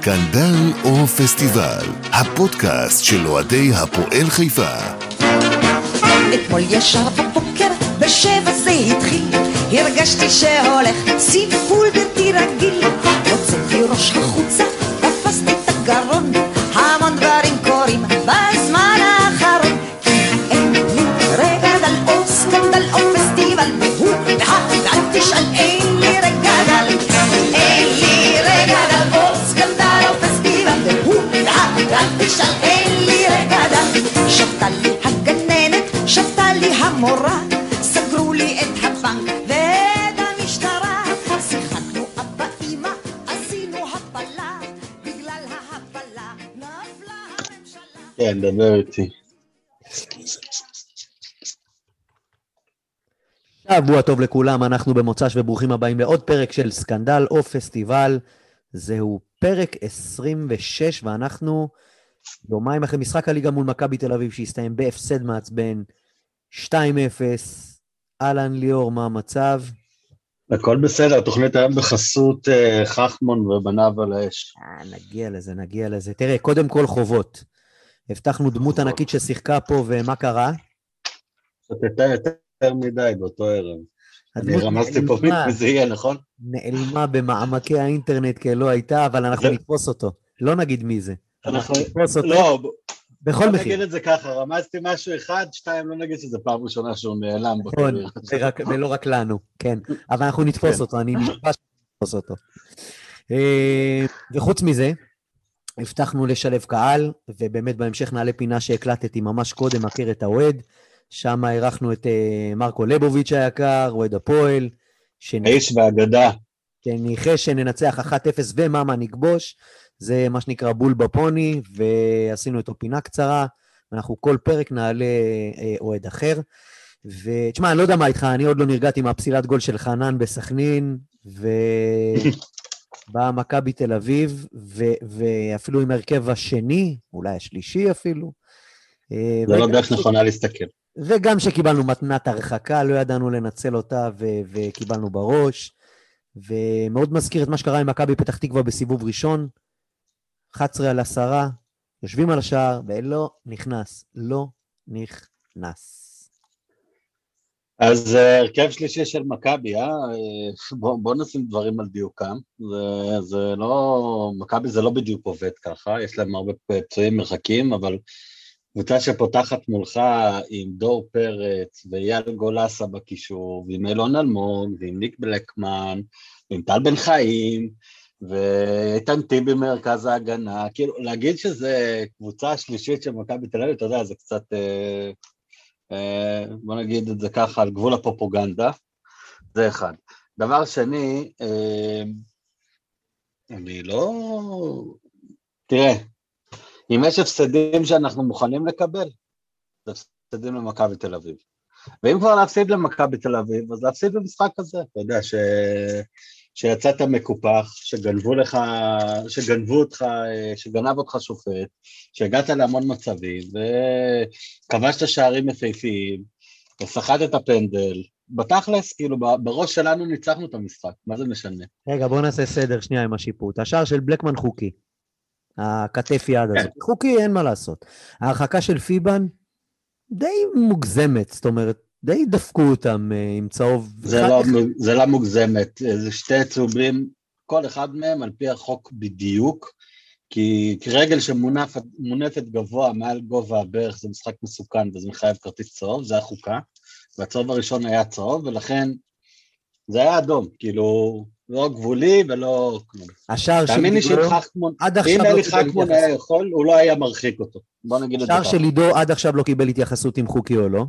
סקנדל או פסטיבל, הפודקאסט של אוהדי הפועל חיפה. אתמול ישר בבוקר, בשבע זה התחיל, הרגשתי שהולך סיפול בלתי רגיל. הוצאתי ראש החוצה, תפסתי את הגרון, תשאל, אין לי רגע דל. שבתה לי הגננת, שבתה לי המורה, סגרו לי את הבנק ואת המשטרה. שיחקנו אבא אמא, עשינו הפלה, בגלל ההפלה נפלה הממשלה. כן, דבר איתי. שבוע טוב לכולם, אנחנו במוצ"ש וברוכים הבאים לעוד פרק של סקנדל או פסטיבל. זהו פרק 26 ואנחנו יומיים אחרי משחק הליגה מול מכבי תל אביב שהסתיים בהפסד מעצבן 2-0. אהלן ליאור, מה המצב? הכל בסדר, התוכנית היום בחסות אה, חכמון ובניו על האש. אה, נגיע לזה, נגיע לזה. תראה, קודם כל חובות. הבטחנו דמות. ענקית ששיחקה פה, ומה קרה? שתתה יותר מדי באותו ערב. אני רמזתי פה. מי זה יהיה, נכון? נעלמה במעמקי האינטרנט כלא הייתה, אבל אנחנו נתפוס אותו. לא נגיד מי זה. אנחנו... נתפוס לא, בוא בכל נגיד מחיר. את זה ככה, רמזתי משהו אחד, שתיים, לא נגיד שזה פעם ראשונה שהוא נעלם נכון, ולא רק לנו, כן. אבל אנחנו נתפוס כן. אותו, אני נתפס שנתפוס אותו. אה, וחוץ מזה, הבטחנו לשלב קהל, ובאמת בהמשך נעלה פינה שהקלטתי ממש קודם, הכר את האוהד. שם אירחנו את אה, מרקו ליבוביץ' היקר, אוהד הפועל, האיש והאגדה. שניחש שננצח 1-0 וממה נכבוש, זה מה שנקרא בול בפוני, ועשינו איתו פינה קצרה, ואנחנו כל פרק נעלה אה, אוהד אחר. ותשמע, אני לא יודע מה איתך, אני עוד לא נרגעתי מהפסילת גול של חנן בסכנין, ובאה מכבי תל אביב, ו... ואפילו עם ההרכב השני, אולי השלישי אפילו. אה, זה לא דרך ש- נכונה להסתכל. וגם שקיבלנו מתנת הרחקה, לא ידענו לנצל אותה ו- וקיבלנו בראש. ומאוד מזכיר את מה שקרה עם מכבי פתח תקווה בסיבוב ראשון. 11 על 10, יושבים על השער ולא נכנס. לא נכנס. אז אה, הרכב שלישי של מכבי, אה? אה, בוא, בוא נשים דברים על דיוקם. זה, זה לא, מכבי זה לא בדיוק עובד ככה, יש להם הרבה פצועים מרחקים, אבל קבוצה שפותחת מולך עם דור פרץ ואייל גולסה בקישור, ועם אילון אלמוג, ועם ניק בלקמן, ועם טל בן חיים, ואיתן טיבי מרכז ההגנה, כאילו להגיד שזה קבוצה שלישית של מכבי תל אביב, אתה יודע, זה קצת... אה, אה, בוא נגיד את זה ככה, על גבול הפרופוגנדה, זה אחד. דבר שני, אה, אני לא... תראה, אם יש הפסדים שאנחנו מוכנים לקבל, זה הפסדים למכבי תל אביב. ואם כבר להפסיד למכבי תל אביב, אז להפסיד במשחק הזה, אתה יודע, ש... שיצאת מקופח, שגנבו לך, שגנבו אותך, אה, שגנב אותך שופט, שהגעת להמון מצבים, וכבשת שערים יפהפיים, וסחטת פנדל, בתכלס, כאילו, בראש שלנו ניצחנו את המשחק, מה זה משנה? רגע, בואו נעשה סדר שנייה עם השיפוט. השער של בלקמן חוקי. הכתף יד כן. הזאת. חוקי, אין מה לעשות. ההרחקה של פיבן די מוגזמת, זאת אומרת, די דפקו אותם אה, עם צהוב. זה אחד- לא, זה לא מוגזמת, זה שתי צהובים, כל אחד מהם על פי החוק בדיוק, כי רגל שמונפת גבוה מעל גובה הברך זה משחק מסוכן וזה מחייב כרטיס צהוב, זה החוקה, והצהוב הראשון היה צהוב, ולכן זה היה אדום, כאילו, לא גבולי ולא כלום. השער של תאמין לי שאם חכמון, אם לא אלי חכמון היה. יכול, הוא לא היה מרחיק אותו. בוא נגיד את זה השער. של עידו עד עכשיו לא קיבל התייחסות אם חוקי או לא.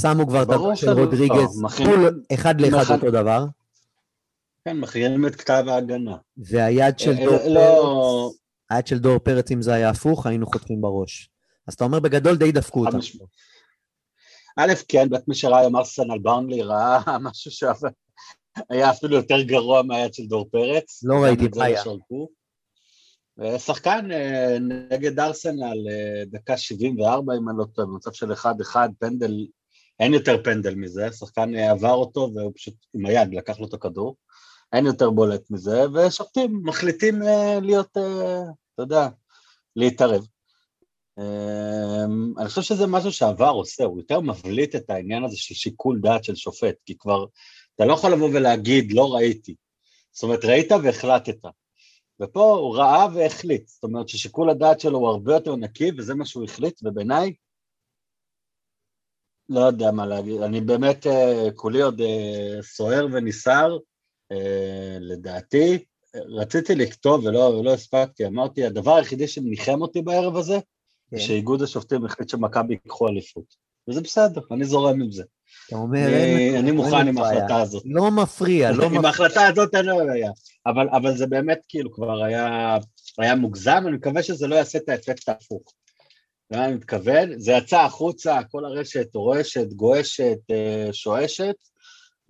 שמו כבר את הגול של רודריגז, מכין- בול אחד לאחד אותו דבר, כן, מכינים את כתב ההגנה. והיד של אה, דור לא- פרץ, היד של דור פרץ, אם זה היה הפוך, היינו חוטפים בראש. אז אתה אומר, בגדול די דפקו אותם. א', כן, בית מי שראה היום ארסנל ברנלי ראה משהו שהיה אפילו יותר גרוע מהיד של דור פרץ. לא ראיתי, את זה מה לא היה? שרקו. שחקן אה, נגד ארסנל, אה, דקה 74, אם אני לא טועה, במצב של 1-1, פנדל, אין יותר פנדל מזה, שחקן אה, עבר אותו והוא פשוט עם היד לקח לו את הכדור. אין יותר בולט מזה, ושופטים מחליטים אה, להיות, אה, אתה יודע, להתערב. אני חושב שזה משהו שעבר עושה, הוא יותר מבליט את העניין הזה של שיקול דעת של שופט, כי כבר, אתה לא יכול לבוא ולהגיד, לא ראיתי. זאת אומרת, ראית והחלטת. ופה הוא ראה והחליט, זאת אומרת ששיקול הדעת שלו הוא הרבה יותר נקי, וזה מה שהוא החליט, ובעיניי, לא יודע מה להגיד, אני באמת אה, כולי עוד אה, סוער ונסער, אה, לדעתי, רציתי לכתוב ולא, ולא הספקתי, אמרתי, הדבר היחידי שניחם אותי בערב הזה, כן. שאיגוד השופטים החליט שמכבי ייקחו אליפות. וזה בסדר, אני זורם עם זה. אתה אומר, אני, אני מוכן עם ההחלטה הזאת. לא מפריע, לא מפריע. עם ההחלטה הזאת אין לו בעיה. אבל, אבל זה באמת כאילו כבר היה, היה מוגזם, אני מקווה שזה לא יעשה את האפקט ההפוך. למה אני מתכוון? זה יצא החוצה, כל הרשת רועשת, גועשת, אה, שואשת,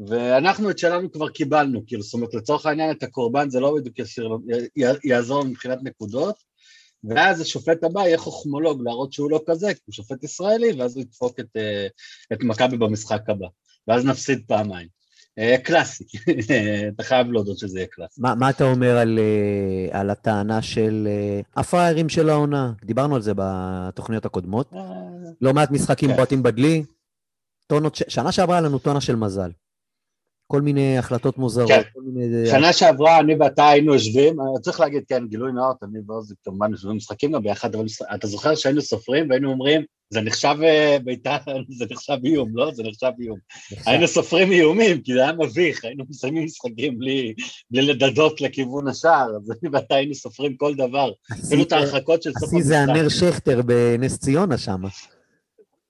ואנחנו את שלנו כבר קיבלנו, כאילו, זאת אומרת, לצורך העניין את הקורבן זה לא בדיוק יעזור מבחינת נקודות, ואז השופט הבא יהיה חוכמולוג להראות שהוא לא כזה, כי הוא שופט ישראלי, ואז הוא ידפוק את, אה, את מכבי במשחק הבא, ואז נפסיד פעמיים. אה, קלאסי, אתה חייב להודות שזה יהיה קלאסי. מה, מה אתה אומר על, אה, על הטענה של הפראיירים של העונה? דיברנו על זה בתוכניות הקודמות. לא מעט משחקים כן. בועטים בדלי. טונות, שנה שעברה לנו טונה של מזל. כל מיני החלטות מוזרות. כן. מיני... שנה שעברה אני ואתה היינו יושבים, צריך להגיד, כן, גילוי נאות, אני ועוזי כמובן יושבים משחקים גם ביחד, אבל אתה זוכר שהיינו סופרים והיינו אומרים, זה נחשב אה, בית"ר, זה נחשב איום, לא? זה נחשב איום. היינו סופרים איומים, כי זה היה מביך, היינו מסיימים משחקים בלי, בלי לדדות לכיוון השער, אז אני ואתה היינו סופרים כל דבר, אפילו את ההרחקות של סוף המשחק. זה הנר שכטר בנס ציונה שם.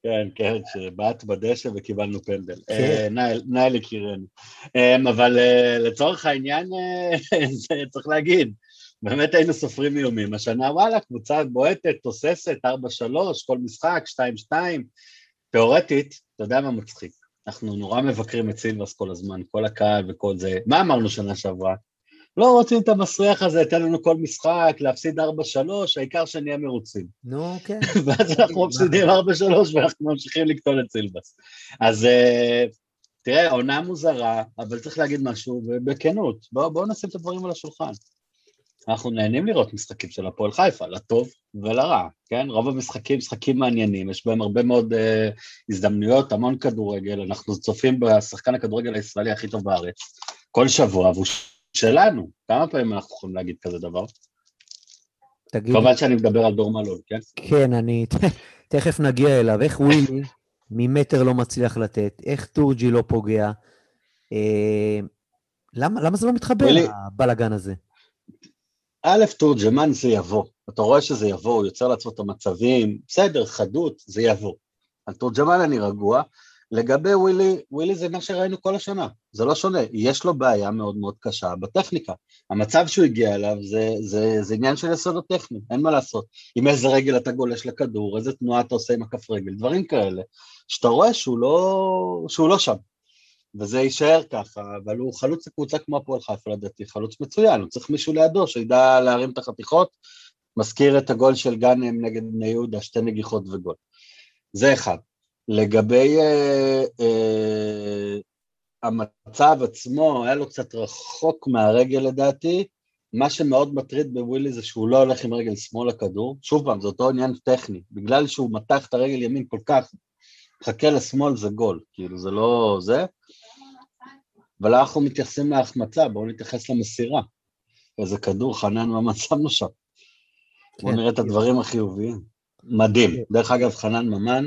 כן, כן, שבעט בדשא וקיבלנו פנדל. כן. אה, נייל יקירנו. אמ, אבל אה, לצורך העניין, צריך להגיד, באמת היינו סופרים איומים. השנה, וואלה, קבוצה בועטת, תוססת, 4-3, כל משחק, 2-2. תיאורטית, אתה יודע מה מצחיק? אנחנו נורא מבקרים את סילבס כל הזמן, כל הקהל וכל זה. מה אמרנו שנה שעברה? לא רוצים את המסריח הזה, תן לנו כל משחק, להפסיד 4-3, העיקר שנהיה מרוצים. נו, כן. ואז אנחנו מפסידים 4-3 ואנחנו ממשיכים לקטול את סילבס. אז אה, תראה, עונה מוזרה, אבל צריך להגיד משהו, ובכנות, בואו בוא נשים את הדברים על השולחן. אנחנו נהנים לראות משחקים של הפועל חיפה, לטוב ולרע, כן? רוב המשחקים, משחקים מעניינים, יש בהם הרבה מאוד uh, הזדמנויות, המון כדורגל, אנחנו צופים בשחקן הכדורגל הישראלי הכי טוב בארץ, כל שבוע, והוא שלנו. כמה פעמים אנחנו יכולים להגיד כזה דבר? תגיד... כמובן שאני מדבר על דור מלול, כן? כן, אני... תכף נגיע אליו. איך ווילי ממטר לא מצליח לתת? איך טורג'י לא פוגע? אה, למה, למה זה לא מתחבר. הבלאגן הזה? א', תורג'מן זה יבוא. אתה רואה שזה יבוא, הוא יוצר לעצמו את המצבים, בסדר, חדות, זה יבוא. על תורג'מן אני רגוע, לגבי ווילי, ווילי זה מה שראינו כל השנה, זה לא שונה, יש לו בעיה מאוד מאוד קשה בטכניקה. המצב שהוא הגיע אליו זה, זה, זה עניין של יסודות טכני, אין מה לעשות. עם איזה רגל אתה גולש לכדור, איזה תנועה אתה עושה עם הכף רגל, דברים כאלה, שאתה רואה שהוא לא, שהוא לא שם. וזה יישאר ככה, אבל הוא חלוץ לקבוצה כמו הפועל חיפה לדעתי, חלוץ מצוין, הוא צריך מישהו לידו שידע להרים את החתיכות, מזכיר את הגול של גאנם נגד בני יהודה, שתי נגיחות וגול. זה אחד. לגבי אה, אה, המצב עצמו, היה לו קצת רחוק מהרגל לדעתי, מה שמאוד מטריד בווילי זה שהוא לא הולך עם רגל שמאל לכדור, שוב פעם, זה אותו עניין טכני, בגלל שהוא מתח את הרגל ימין כל כך, חכה לשמאל זה גול, כאילו זה לא זה, אבל אנחנו מתייחסים להחמצה, בואו נתייחס למסירה, איזה כדור חנן ממש שמנו שם, כן, בואו נראה את הדברים החיוביים, מדהים, כן. דרך אגב חנן ממן,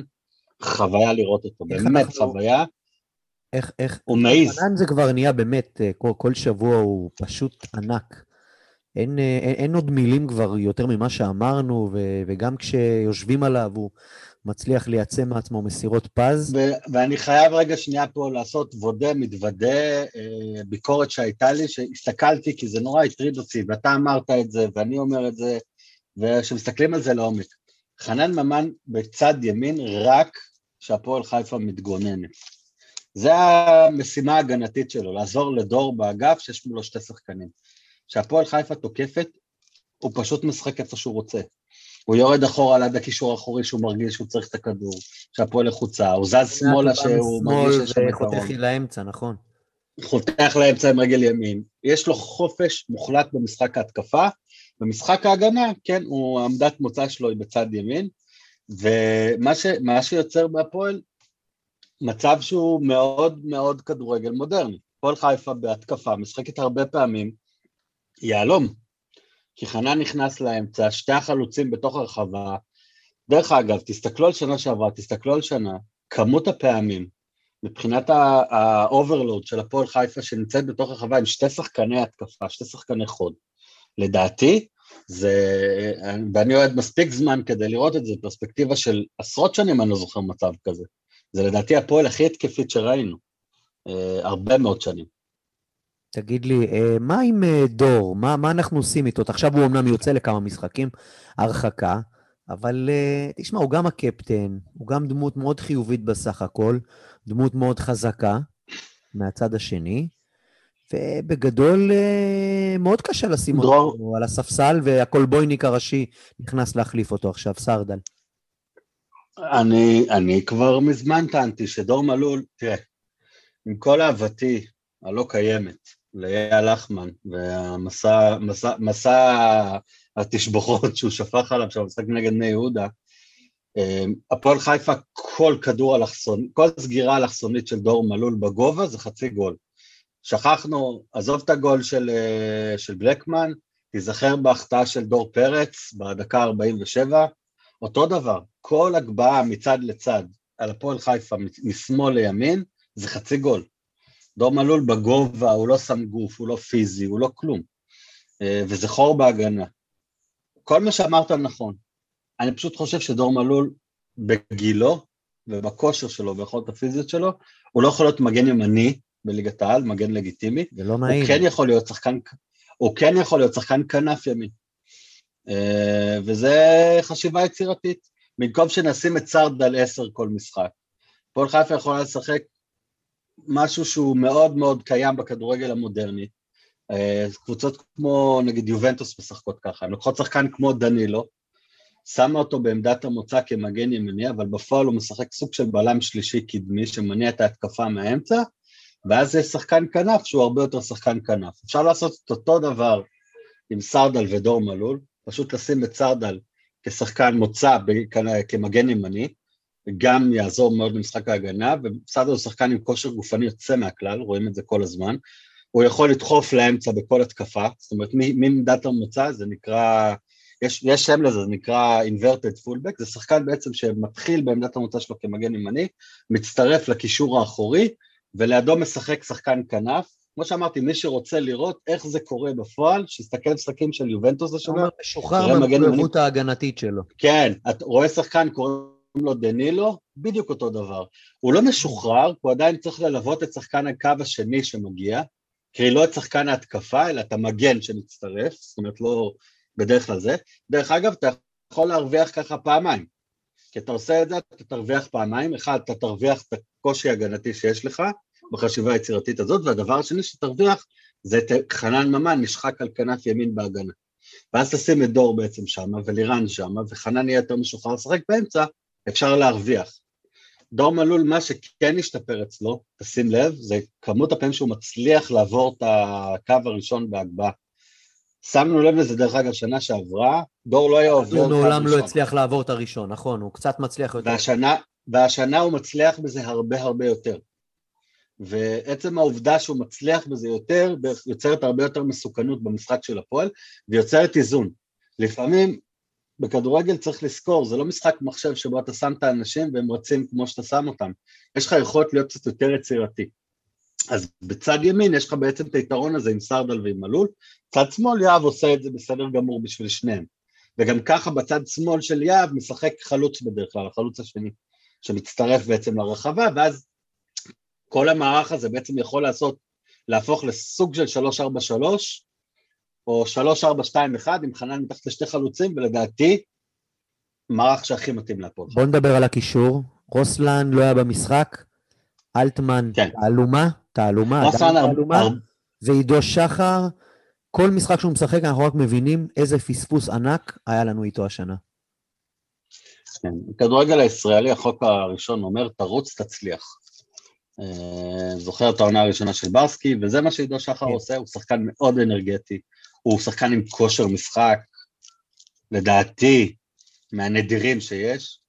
חוויה לראות אותו, באמת אנחנו... חוויה. איך, איך, הוא מעיז. ענן זה כבר נהיה באמת, אה, כל, כל שבוע הוא פשוט ענק. אין, אה, אין, אין עוד מילים כבר יותר ממה שאמרנו, ו, וגם כשיושבים עליו הוא מצליח לייצא מעצמו מסירות פז. ו- ואני חייב רגע שנייה פה לעשות וודה, מתוודה, אה, ביקורת שהייתה לי, שהסתכלתי כי זה נורא הטריד אותי, ואתה אמרת את זה, ואני אומר את זה, וכשמסתכלים על זה לעומק. חנן ממן בצד ימין רק כשהפועל חיפה מתגוננת. זה המשימה ההגנתית שלו, לעזור לדור באגף שיש מולו שתי שחקנים. כשהפועל חיפה תוקפת, הוא פשוט משחק איפה שהוא רוצה. הוא יורד אחורה ליד הקישור האחורי שהוא מרגיש שהוא צריך את הכדור, שהפועל לחוצה, הוא זז שמאלה שהוא מרגיש שיש שם יתרון. וחותך לאמצע, נכון. חותך לאמצע עם רגל ימין, יש לו חופש מוחלט במשחק ההתקפה, במשחק ההגנה, כן, הוא, עמדת מוצא שלו היא בצד ימין, ומה ש, שיוצר בהפועל, מצב שהוא מאוד מאוד כדורגל מודרני. הפועל חיפה בהתקפה משחקת הרבה פעמים יהלום, כי חנן נכנס לאמצע, שתי החלוצים בתוך הרחבה. דרך אגב, תסתכלו על שנה שעברה, תסתכלו על שנה, כמות הפעמים מבחינת ה overload של הפועל חיפה שנמצאת בתוך הרחבה עם שתי שחקני התקפה, שתי שחקני חוד. לדעתי, זה, ואני אוהד מספיק זמן כדי לראות את זה, פרספקטיבה של עשרות שנים אני לא זוכר מצב כזה. זה לדעתי הפועל הכי התקפית שראינו, אה, הרבה מאוד שנים. תגיד לי, אה, מה עם אה, דור? מה, מה אנחנו עושים איתו? עכשיו הוא אמנם יוצא לכמה משחקים, הרחקה, אבל אה, תשמע, הוא גם הקפטן, הוא גם דמות מאוד חיובית בסך הכל, דמות מאוד חזקה מהצד השני, ובגדול מאוד קשה לשים דרור. אותו על הספסל, והקולבויניק הראשי נכנס להחליף אותו עכשיו, סרדל. אני, אני כבר מזמן טענתי שדור מלול, תראה, עם כל אהבתי הלא קיימת לאייל לחמן והמסע מסע, התשבחות שהוא שפך עליו שם במשחק נגד בני יהודה, אמ, הפועל חיפה כל כדור אלכסון, כל סגירה אלכסונית של דור מלול בגובה זה חצי גול. שכחנו, עזוב את הגול של, אה, של בלקמן, תיזכר בהחטאה של דור פרץ בדקה 47, אותו דבר, כל הגבהה מצד לצד על הפועל חיפה משמאל לימין זה חצי גול. דור מלול בגובה, הוא לא שם גוף, הוא לא פיזי, הוא לא כלום. אה, וזה חור בהגנה. כל מה שאמרת נכון. אני פשוט חושב שדור מלול בגילו ובכושר שלו וביכולת הפיזיות שלו, הוא לא יכול להיות מגן ימני בליגת העל, מגן לגיטימי. זה לא נעים. הוא כן יכול להיות שחקן, הוא כן יכול להיות שחקן כנף ימין. אה, וזה חשיבה יצירתית. במקום שנשים את סארד על עשר כל משחק. פועל חיפה יכולה לשחק משהו שהוא מאוד מאוד קיים בכדורגל המודרני. אה, קבוצות כמו נגיד יובנטוס משחקות ככה, הן לוקחות שחקן כמו דנילו, שמה אותו בעמדת המוצא כמגן ימיני, אבל בפועל הוא משחק סוג של בלם שלישי קדמי שמניע את ההתקפה מהאמצע, ואז יש שחקן כנף שהוא הרבה יותר שחקן כנף. אפשר לעשות את אותו דבר עם סרדל ודור מלול, פשוט לשים את סרדל כשחקן מוצא כמגן ימני, גם יעזור מאוד למשחק ההגנה, וסרדל הוא שחקן עם כושר גופני יוצא מהכלל, רואים את זה כל הזמן, הוא יכול לדחוף לאמצע בכל התקפה, זאת אומרת ממידת המוצא זה נקרא, יש, יש שם לזה, זה נקרא inverted fullback, זה שחקן בעצם שמתחיל בעמדת המוצא שלו כמגן ימני, מצטרף לקישור האחורי, ולידו משחק שחקן כנף, כמו שאמרתי, מי שרוצה לראות איך זה קורה בפועל, שיסתכל משחקים של יובנטוס השנה. הוא משוחרר במחויבות ההגנתית שלו. כן, את רואה שחקן, קוראים לו דנילו, בדיוק אותו דבר. הוא לא משוחרר, הוא עדיין צריך ללוות את שחקן הקו השני שמגיע, קרי לא את שחקן ההתקפה, אלא את המגן שמצטרף, זאת אומרת לא בדרך כלל זה. דרך אגב, אתה יכול להרוויח ככה פעמיים. כי אתה עושה את זה, אתה תרוויח פעמיים. אחד, אתה תרוויח את הקושי ההגנתי שיש לך בחשיבה היצירתית הזאת, והדבר השני שתרוויח זה את חנן ממן נשחק על כנף ימין בהגנה. ואז תשים את דור בעצם שמה, ולירן שמה, וחנן יהיה יותר משוחרר לשחק באמצע, אפשר להרוויח. דור מלול, מה שכן השתפר אצלו, תשים לב, זה כמות הפעמים שהוא מצליח לעבור את הקו הראשון בהגבהה. שמנו לב לזה דרך אגב שנה שעברה, דור לא היה עובר. הוא מעולם לא הצליח לעבור את הראשון, נכון, הוא קצת מצליח יותר. והשנה, והשנה הוא מצליח בזה הרבה הרבה יותר. ועצם העובדה שהוא מצליח בזה יותר, יוצרת הרבה יותר מסוכנות במשחק של הפועל, ויוצרת איזון. לפעמים בכדורגל צריך לזכור, זה לא משחק מחשב שבו אתה שם את האנשים והם רצים כמו שאתה שם אותם. יש לך יכולת להיות קצת יותר יצירתי. אז בצד ימין יש לך בעצם את היתרון הזה עם סרדל ועם מלול, צד שמאל יהב עושה את זה בסדר גמור בשביל שניהם. וגם ככה בצד שמאל של יהב משחק חלוץ בדרך כלל, החלוץ השני, שמצטרף בעצם לרחבה, ואז כל המערך הזה בעצם יכול לעשות, להפוך לסוג של 343, או 3-4-2-1 עם חנן מתחת לשתי חלוצים, ולדעתי, מערך שהכי מתאים להפועל. בוא נדבר על הקישור. רוסלן לא היה במשחק, אלטמן כן. תעלומה, תעלומה, תעלומה, הר... ועידו שחר, כל משחק שהוא משחק אנחנו רק מבינים איזה פספוס ענק היה לנו איתו השנה. כן, כדורגל הישראלי, החוק הראשון אומר, תרוץ, תצליח. אה, זוכר את העונה הראשונה של ברסקי, וזה מה שעידו שחר כן. עושה, הוא שחקן מאוד אנרגטי, הוא שחקן עם כושר משחק, לדעתי, מהנדירים שיש.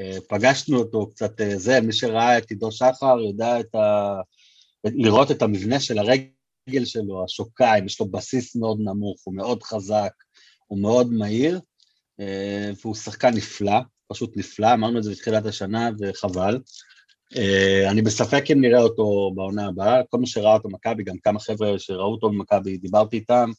אה, פגשנו אותו קצת אה, זה, מי שראה את עידו שחר יודע את ה... לראות את המבנה של הרגל שלו, השוקיים, יש לו בסיס מאוד נמוך, הוא מאוד חזק, הוא מאוד מהיר, אה, והוא שחקן נפלא, פשוט נפלא, אמרנו את זה בתחילת השנה וחבל. אני בספק אם נראה אותו בעונה הבאה, כל מי שראה אותו במכבי, גם כמה חבר'ה שראו אותו במכבי, דיברתי איתם,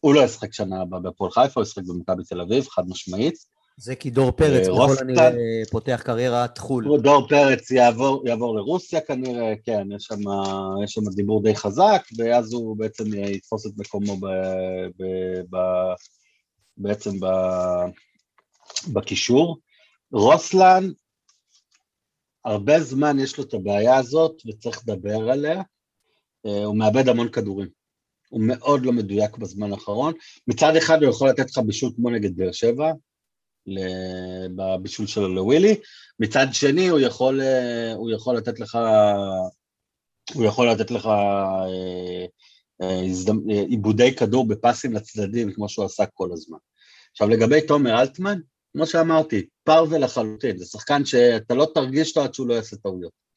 הוא לא ישחק שנה הבאה בהפועל חיפה, הוא ישחק במכבי תל אביב, חד משמעית. זה כי דור פרץ אה, ככל. הנראה פותח קרירת חו"ל. דור פרץ יעבור, יעבור לרוסיה כנראה, כן, יש שם, יש שם דיבור די חזק, ואז הוא בעצם יתפוס את מקומו ב, ב, ב, בעצם ב, בקישור. רוסלן, הרבה זמן יש לו את הבעיה הזאת וצריך לדבר עליה, אה, הוא מאבד המון כדורים. הוא מאוד לא מדויק בזמן האחרון. מצד אחד הוא יכול לתת לך בישול כמו נגד באר שבע, בבישול שלו לווילי, מצד שני הוא יכול, אה, הוא יכול לתת לך, הוא יכול לתת לך אה, אה, עיבודי כדור בפסים לצדדים, כמו שהוא עשה כל הזמן. עכשיו לגבי תומר אלטמן, כמו שאמרתי, פרווה לחלוטין, זה שחקן שאתה לא תרגיש אותו עד שהוא לא יעשה טעויות.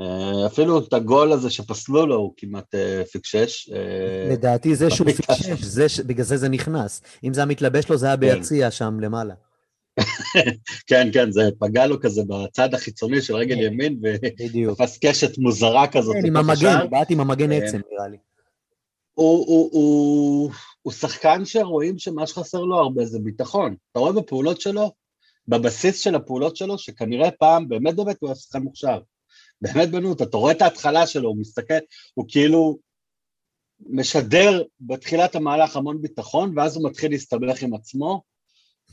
אה, אפילו את הגול הזה שפסלו לו הוא כמעט אה, פיקשש. אה, לדעתי זה שהוא פיקשש, זה בגלל זה זה נכנס. אם זה היה מתלבש לו, זה היה ביציע שם למעלה. כן, כן, זה פגע לו כזה בצד החיצוני של רגל כן. ימין. ותפס קשת מוזרה כזאת. כן, עם. המגן, בעט עם המגן עצם, נראה לי. הוא, הוא, הוא, הוא שחקן שרואים שמה שחסר לו הרבה זה ביטחון. אתה רואה בפעולות שלו, בבסיס של הפעולות שלו, שכנראה פעם באמת באמת הוא היה שחקן מוכשר. באמת בנות, אתה רואה את ההתחלה שלו, הוא מסתכל, הוא כאילו משדר בתחילת המהלך המון ביטחון, ואז הוא מתחיל להסתבך עם עצמו.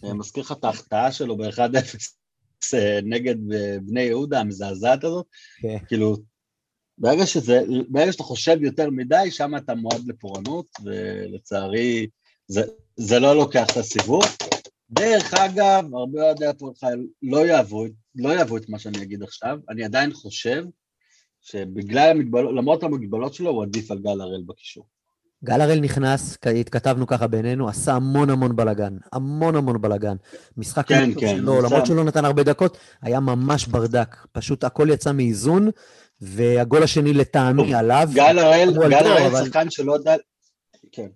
אה, מזכיר לך את ההחטאה שלו ב-1-0 אה, נגד אה, בני יהודה, המזעזעת הזאת. כן. כאילו, ברגע שזה, ברגע שאתה חושב יותר מדי, שם אתה מועד לפורענות, ולצערי זה, זה לא לוקח את הסיבוב. דרך אגב, הרבה אוהדי הפועל חיפה לא יאהבו, לא יאהבו את מה שאני אגיד עכשיו, אני עדיין חושב שבגלל המגבלות, למרות המגבלות שלו, הוא עדיף על גל הראל בקישור. גל הראל נכנס, התכתבנו ככה בינינו, עשה המון המון בלאגן, המון המון בלאגן. משחק כן, כן, שלו, הוא למרות עשה- שהוא לא נתן הרבה דקות, היה ממש ברדק. פשוט הכל יצא מאיזון, והגול השני לטעמי עליו. גל הראל, גל הראל שחקן שלא יודע, כן,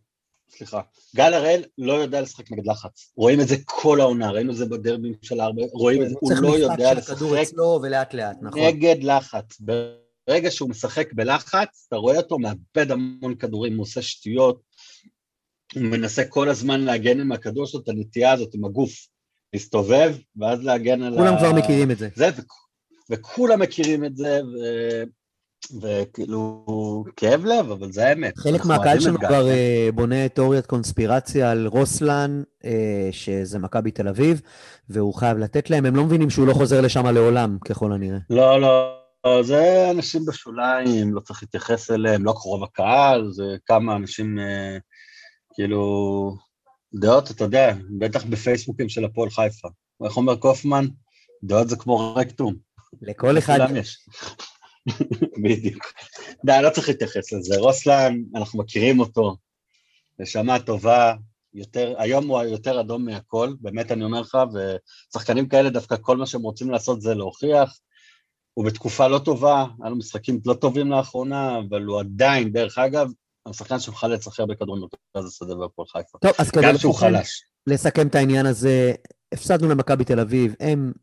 סליחה, גל הראל לא יודע לשחק נגד לחץ. רואים את זה כל העונה, ראינו את זה בדרבים של הארבע, רואים את זה, הוא צריך לא משחק יודע לשחק אצלו ולאט לאט, נכון. נגד לחץ. ברגע שהוא משחק בלחץ, אתה רואה אותו מאבד המון כדורים, הוא עושה שטויות, הוא מנסה כל הזמן להגן עם הכדור שלו, את הנטייה הזאת עם הגוף, להסתובב, ואז להגן על כולם כבר מכירים את זה. זה. וכולם מכירים את זה, ו... וכאילו, כאב לב, אבל זה האמת. חלק מהקהל שלנו. כבר אה, בונה תיאוריית קונספירציה על רוסלן, אה, שזה מכבי תל אביב, והוא חייב לתת להם, הם לא מבינים שהוא לא חוזר לשם לעולם, ככל הנראה. לא, לא, לא, זה אנשים בשוליים, לא צריך להתייחס אליהם, לא קרוב הקהל, זה כמה אנשים, אה, כאילו, דעות, אתה יודע, בטח בפייסבוקים של הפועל חיפה. איך אומר קופמן? דעות זה כמו רקטום. לכל אחד. בדיוק. די, לא צריך להתייחס לזה. רוסלן, אנחנו מכירים אותו, נשמה טובה, יותר, היום הוא יותר אדום מהכל, באמת אני אומר לך, ושחקנים כאלה דווקא כל מה שהם רוצים לעשות זה להוכיח. הוא בתקופה לא טובה, היה לו משחקים לא טובים לאחרונה, אבל הוא עדיין, דרך אגב, השחקן שמחלץ הכי הרבה כדורים במרכז השדה בהפועל חיפה. טוב, אז כדי לסכם- חלש. לסכם את העניין הזה, הפסדנו למכבי תל אביב, הם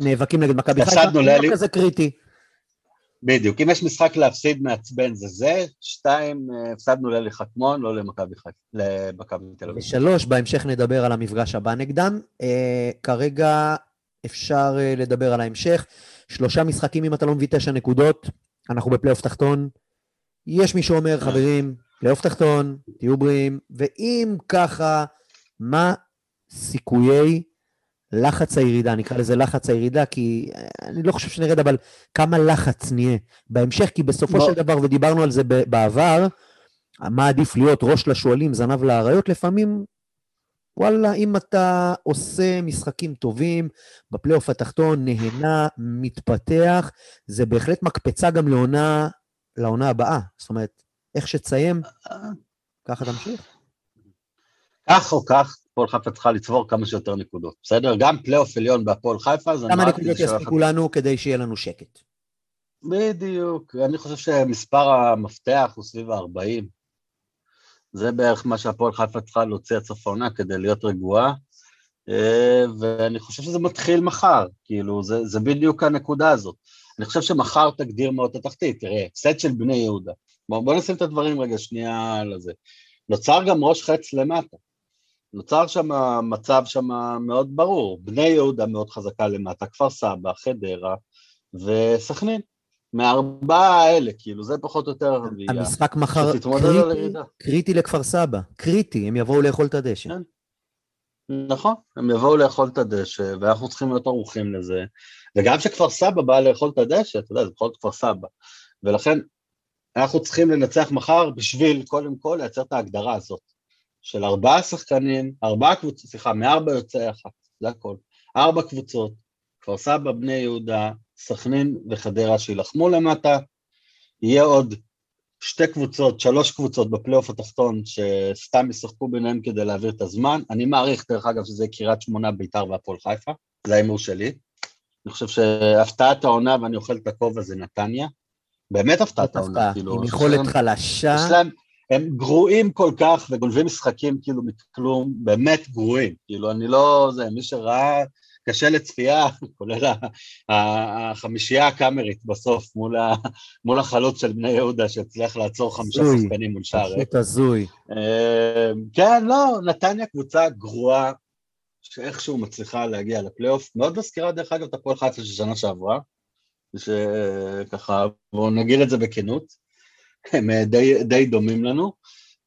נאבקים נגד מכבי חיפה, זה לא כזה קריטי. בדיוק, אם יש משחק להפסיד מעצבן זה זה, שתיים, אה, הפסדנו לאלי חכמון, לא למכבי תל אביב. ושלוש, בהמשך נדבר על המפגש הבא נגדם. אה, כרגע אפשר אה, לדבר על ההמשך. שלושה משחקים, אם אתה לא מביא תשע נקודות, אנחנו בפלייאוף תחתון. יש מי שאומר, חברים, פלייאוף תחתון, תהיו בריאים, ואם ככה, מה סיכויי לחץ הירידה? נקרא לזה לחץ הירידה, כי אני לא חושב שנרד, אבל כמה לחץ נהיה בהמשך, כי בסופו לא. של דבר, ודיברנו על זה בעבר, מה עדיף להיות ראש לשועלים, זנב לאריות, לפעמים וואלה, אם אתה עושה משחקים טובים, בפלייאוף התחתון, נהנה, מתפתח, זה בהחלט מקפצה גם לעונה, לעונה הבאה. זאת אומרת, איך שתסיים, ככה תמשיך. כך או כך, הפועל חיפה צריכה לצבור כמה שיותר נקודות, בסדר? גם פלייאוף עליון בהפועל חיפה זה כמה נקודות יספיקו לנו כדי שיהיה לנו שקט? בדיוק, אני חושב שמספר המפתח הוא סביב ה-40. זה בערך מה שהפועל חיפה צריכה להוציא עד סוף העונה כדי להיות רגועה, אה, ואני חושב שזה מתחיל מחר, כאילו, זה, זה בדיוק הנקודה הזאת. אני חושב שמחר תגדיר מאוד את התחתית, תראה, סט של בני יהודה. בואו בוא נשים את הדברים רגע שנייה על זה. נוצר גם ראש חץ למטה. נוצר שם מצב שם מאוד ברור, בני יהודה מאוד חזקה למטה, כפר סבא, חדרה וסכנין. מהארבעה האלה, כאילו, זה פחות או יותר הרביעייה. המשחק מחר קריטי, קריטי לכפר סבא, קריטי, הם יבואו לאכול את הדשא. כן. נכון, הם יבואו לאכול את הדשא, ואנחנו צריכים להיות ערוכים לזה. וגם כשכפר סבא בא לאכול את הדשא, אתה יודע, זה בכל זאת כפר סבא. ולכן, אנחנו צריכים לנצח מחר בשביל, קודם כל, לייצר את ההגדרה הזאת. של ארבעה שחקנים, ארבעה קבוצות, סליחה, מארבע יוצאי אחת, זה הכל. ארבע קבוצות, כפר סבא, בני יהודה, סכנין וחדרה שיילחמו למטה. יהיה עוד שתי קבוצות, שלוש קבוצות בפלייאוף התחתון שסתם ישחקו ביניהם כדי להעביר את הזמן. אני מעריך, דרך אגב, שזה קריית שמונה, ביתר והפועל חיפה, זה ההימור שלי. אני חושב שהפתעת העונה, ואני אוכל את הכובע, זה נתניה. באמת הפתעת העונה, כאילו. עם יכולת חלשה. יש להם, הם גרועים כל כך וגונבים משחקים כאילו מכלום, באמת גרועים. כאילו, אני לא... זה, מי שראה קשה לצפייה, כולל החמישייה הקאמרית בסוף מול, ה, מול החלוץ של בני יהודה שהצליח לעצור חמישה שחקנים מול שער. פשוט הזוי. אמ, כן, לא, נתניה קבוצה גרועה שאיכשהו מצליחה להגיע לפלייאוף. מאוד מזכירה דרך אגב את הפועל חיפה של שנה שעברה, שככה, בואו נגיד את זה בכנות, הם די, די דומים לנו.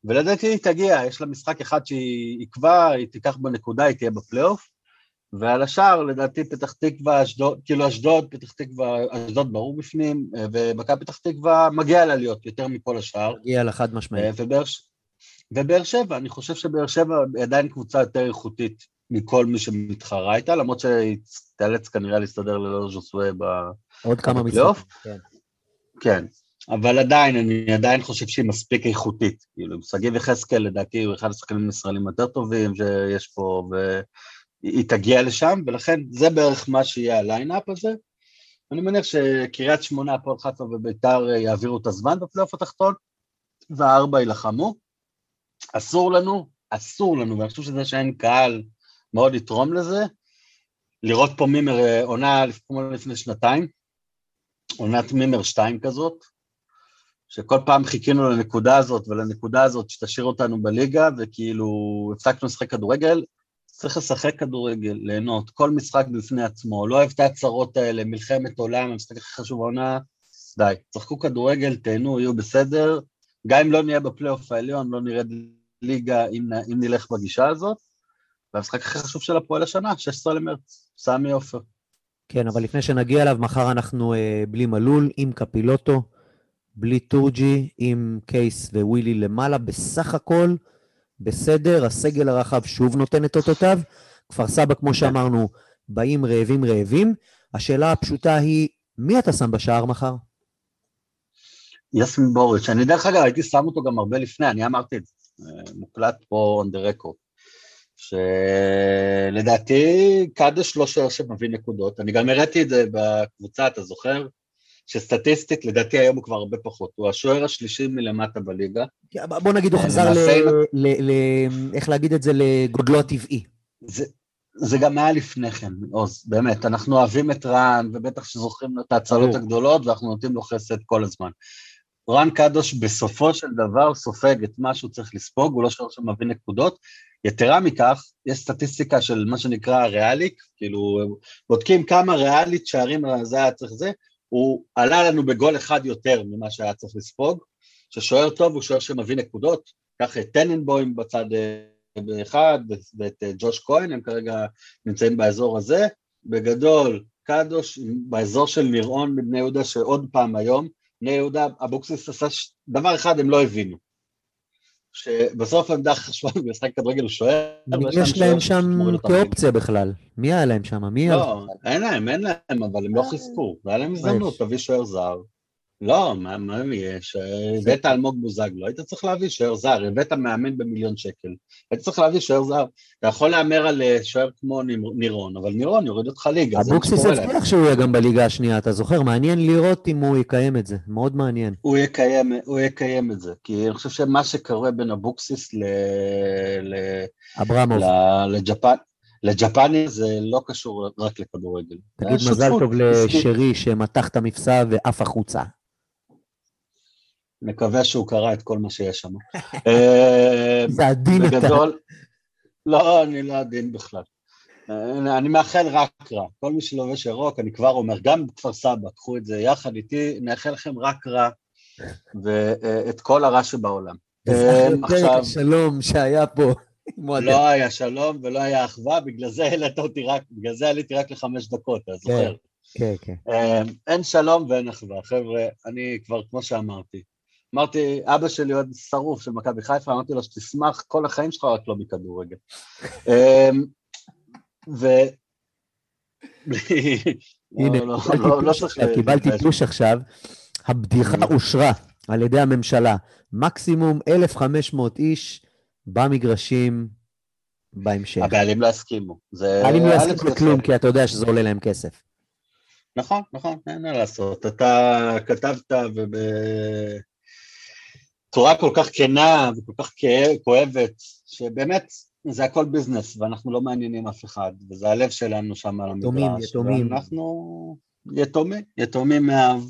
ולדעתי היא תגיע, יש לה משחק אחד שהיא עקבה, היא תיקח בנקודה, היא תהיה בפלייאוף, ועל השאר לדעתי פתח תקווה, אשדוד, כאילו אשדוד, פתח תקווה, אשדוד ברור בפנים, אה, ומכבי פתח תקווה מגיע לה להיות יותר מכל השאר. מגיע לה חד משמעית. אה, ובאר שבע, אני חושב שבאר שבע היא עדיין קבוצה יותר איכותית מכל מי שמתחרה איתה, למרות שהיא תיאלץ כנראה להסתדר ללא ז'וסואה בפלייאוף. עוד כמה משחקים, כן. כן, אבל עדיין, אני עדיין חושב שהיא מספיק איכותית. כאילו, שגיב יחזקאל לדעתי הוא אחד השחקנים הישראלים יותר טובים שיש פה, ו... היא תגיע לשם, ולכן זה בערך מה שיהיה ה lineup הזה. אני מניח שקריית שמונה, הפועל חיפה וביתר יעבירו את הזמן בפלייאוף התחתון, והארבע יילחמו. אסור לנו, אסור לנו, ואני חושב שזה שאין קהל מאוד יתרום לזה, לראות פה מימר אה, עונה כמו לפני שנתיים, עונת מימר שתיים כזאת, שכל פעם חיכינו לנקודה הזאת ולנקודה הזאת שתשאיר אותנו בליגה, וכאילו הפסקנו לשחק כדורגל, צריך לשחק כדורגל, ליהנות, כל משחק בפני עצמו, לא אוהב את ההצהרות האלה, מלחמת עולם, המשחק הכי חשוב העונה, די, שחקו כדורגל, תהנו, יהיו בסדר, גם אם לא נהיה בפלייאוף העליון, לא נרד ליגה אם, אם נלך בגישה הזאת, והמשחק הכי חשוב של הפועל השנה, 16 למרץ, סמי עופר. כן, אבל לפני שנגיע אליו, מחר אנחנו אה, בלי מלול, עם קפילוטו, בלי טורג'י, עם קייס ווילי למעלה, בסך הכל, בסדר, הסגל הרחב שוב נותן את אותותיו. כפר סבא, כמו שאמרנו, באים רעבים רעבים. השאלה הפשוטה היא, מי אתה שם בשער מחר? יסמין בוריץ', אני דרך אגב הייתי שם אותו גם הרבה לפני, אני אמרתי את זה, אה, מוקלט פה on the record, שלדעתי קדש לא שוער שמביא נקודות, אני גם הראיתי את זה בקבוצה, אתה זוכר? שסטטיסטית, לדעתי היום הוא כבר הרבה פחות, הוא השוער השלישי מלמטה בליגה. כן, בוא נגיד, הוא חזר ל... איך להגיד את זה? לגודלו הטבעי. זה גם היה לפני כן, עוז, באמת, אנחנו אוהבים את רן, ובטח שזוכרים את ההצלות הגדולות, ואנחנו נותנים לו חסד כל הזמן. רן קדוש בסופו של דבר סופג את מה שהוא צריך לספוג, הוא לא שוער שמביא נקודות. יתרה מכך, יש סטטיסטיקה של מה שנקרא ריאליק, כאילו, בודקים כמה ריאלית שערים זה היה צריך זה, הוא עלה לנו בגול אחד יותר ממה שהיה צריך לספוג, ששוער טוב הוא שוער שמביא נקודות, קח את טננבוים בצד אה, אחד ואת אה, ג'וש כהן, הם כרגע נמצאים באזור הזה, בגדול קדוש באזור של נירעון מבני יהודה שעוד פעם היום, בני יהודה, אבוקסיס עשה דבר אחד הם לא הבינו, שבסוף עמדה חשובה במשחק כדורגל הוא שוער. יש להם שם כאופציה בכלל? מי היה להם שם? מי היה לא, אין להם, אין להם, אבל הם לא חיזקו. והיה להם הזדמנות, יש? תביא שוער זר. לא, מה מה יש? הבאת אלמוג בוזגלו, היית צריך להביא שוער זר, הבאת מאמן במיליון שקל. היית צריך להביא שוער זר. אתה יכול להמר על אה, שוער כמו נירון, אבל נירון יוריד אותך ליגה, אבוקסיס. הבטיח שהוא יהיה גם בליגה השנייה, אתה זוכר? מעניין לראות אם הוא יקיים את זה, מאוד מעניין. הוא יקיים, הוא יקיים את זה, כי אני חושב שמה שקורה בין אבוקסיס ל... ל... אברמוב, ל- לג'פן, לג'פני זה לא קשור רק לכדורגל. תגיד מזל טוב. לשרי שמתח את המפסע ועף החוצה. מקווה שהוא קרא את כל מה שיש שם. אה, זה עדין אתה. בגדול, לא, אני לא עדין בכלל. אה, אני מאחל רק רע. כל מי שלובש ירוק, אני כבר אומר, גם בכפר סבא, קחו את זה יחד איתי, נאחל לכם רק רע, ואת כל הרע שבעולם. אה, עכשיו, השלום שהיה פה. לא היה שלום ולא היה אחווה, בגלל זה העלית אותי רק, בגלל זה עליתי רק לחמש דקות, אתה זוכר? כן, כן. אה, אין שלום ואין אחווה. חבר'ה, אני כבר, כמו שאמרתי, אמרתי, אבא שלי עוד שרוף של מכבי חיפה, אמרתי לו שתשמח כל החיים שלך רק לא מכדורגל. אה, ו... הנה, לא, לא, קיבלתי לא, תלוש צריך עכשיו, קיבלתי. תלוש עכשיו, הבדיחה אושרה על ידי הממשלה. מקסימום 1,500 איש במגרשים בהמשך. הבעלים לא הסכימו. אני לא זה לכלום, כי אתה יודע שזה עולה להם כסף. נכון, נכון, אין מה לעשות. אתה כתבת ובצורה כל כך כנה וכל כך כואבת, שבאמת זה הכל ביזנס, ואנחנו לא מעניינים אף אחד, וזה הלב שלנו שם על המגרש. יתומים, יתומים. ואנחנו יתומים, יתומים מאב.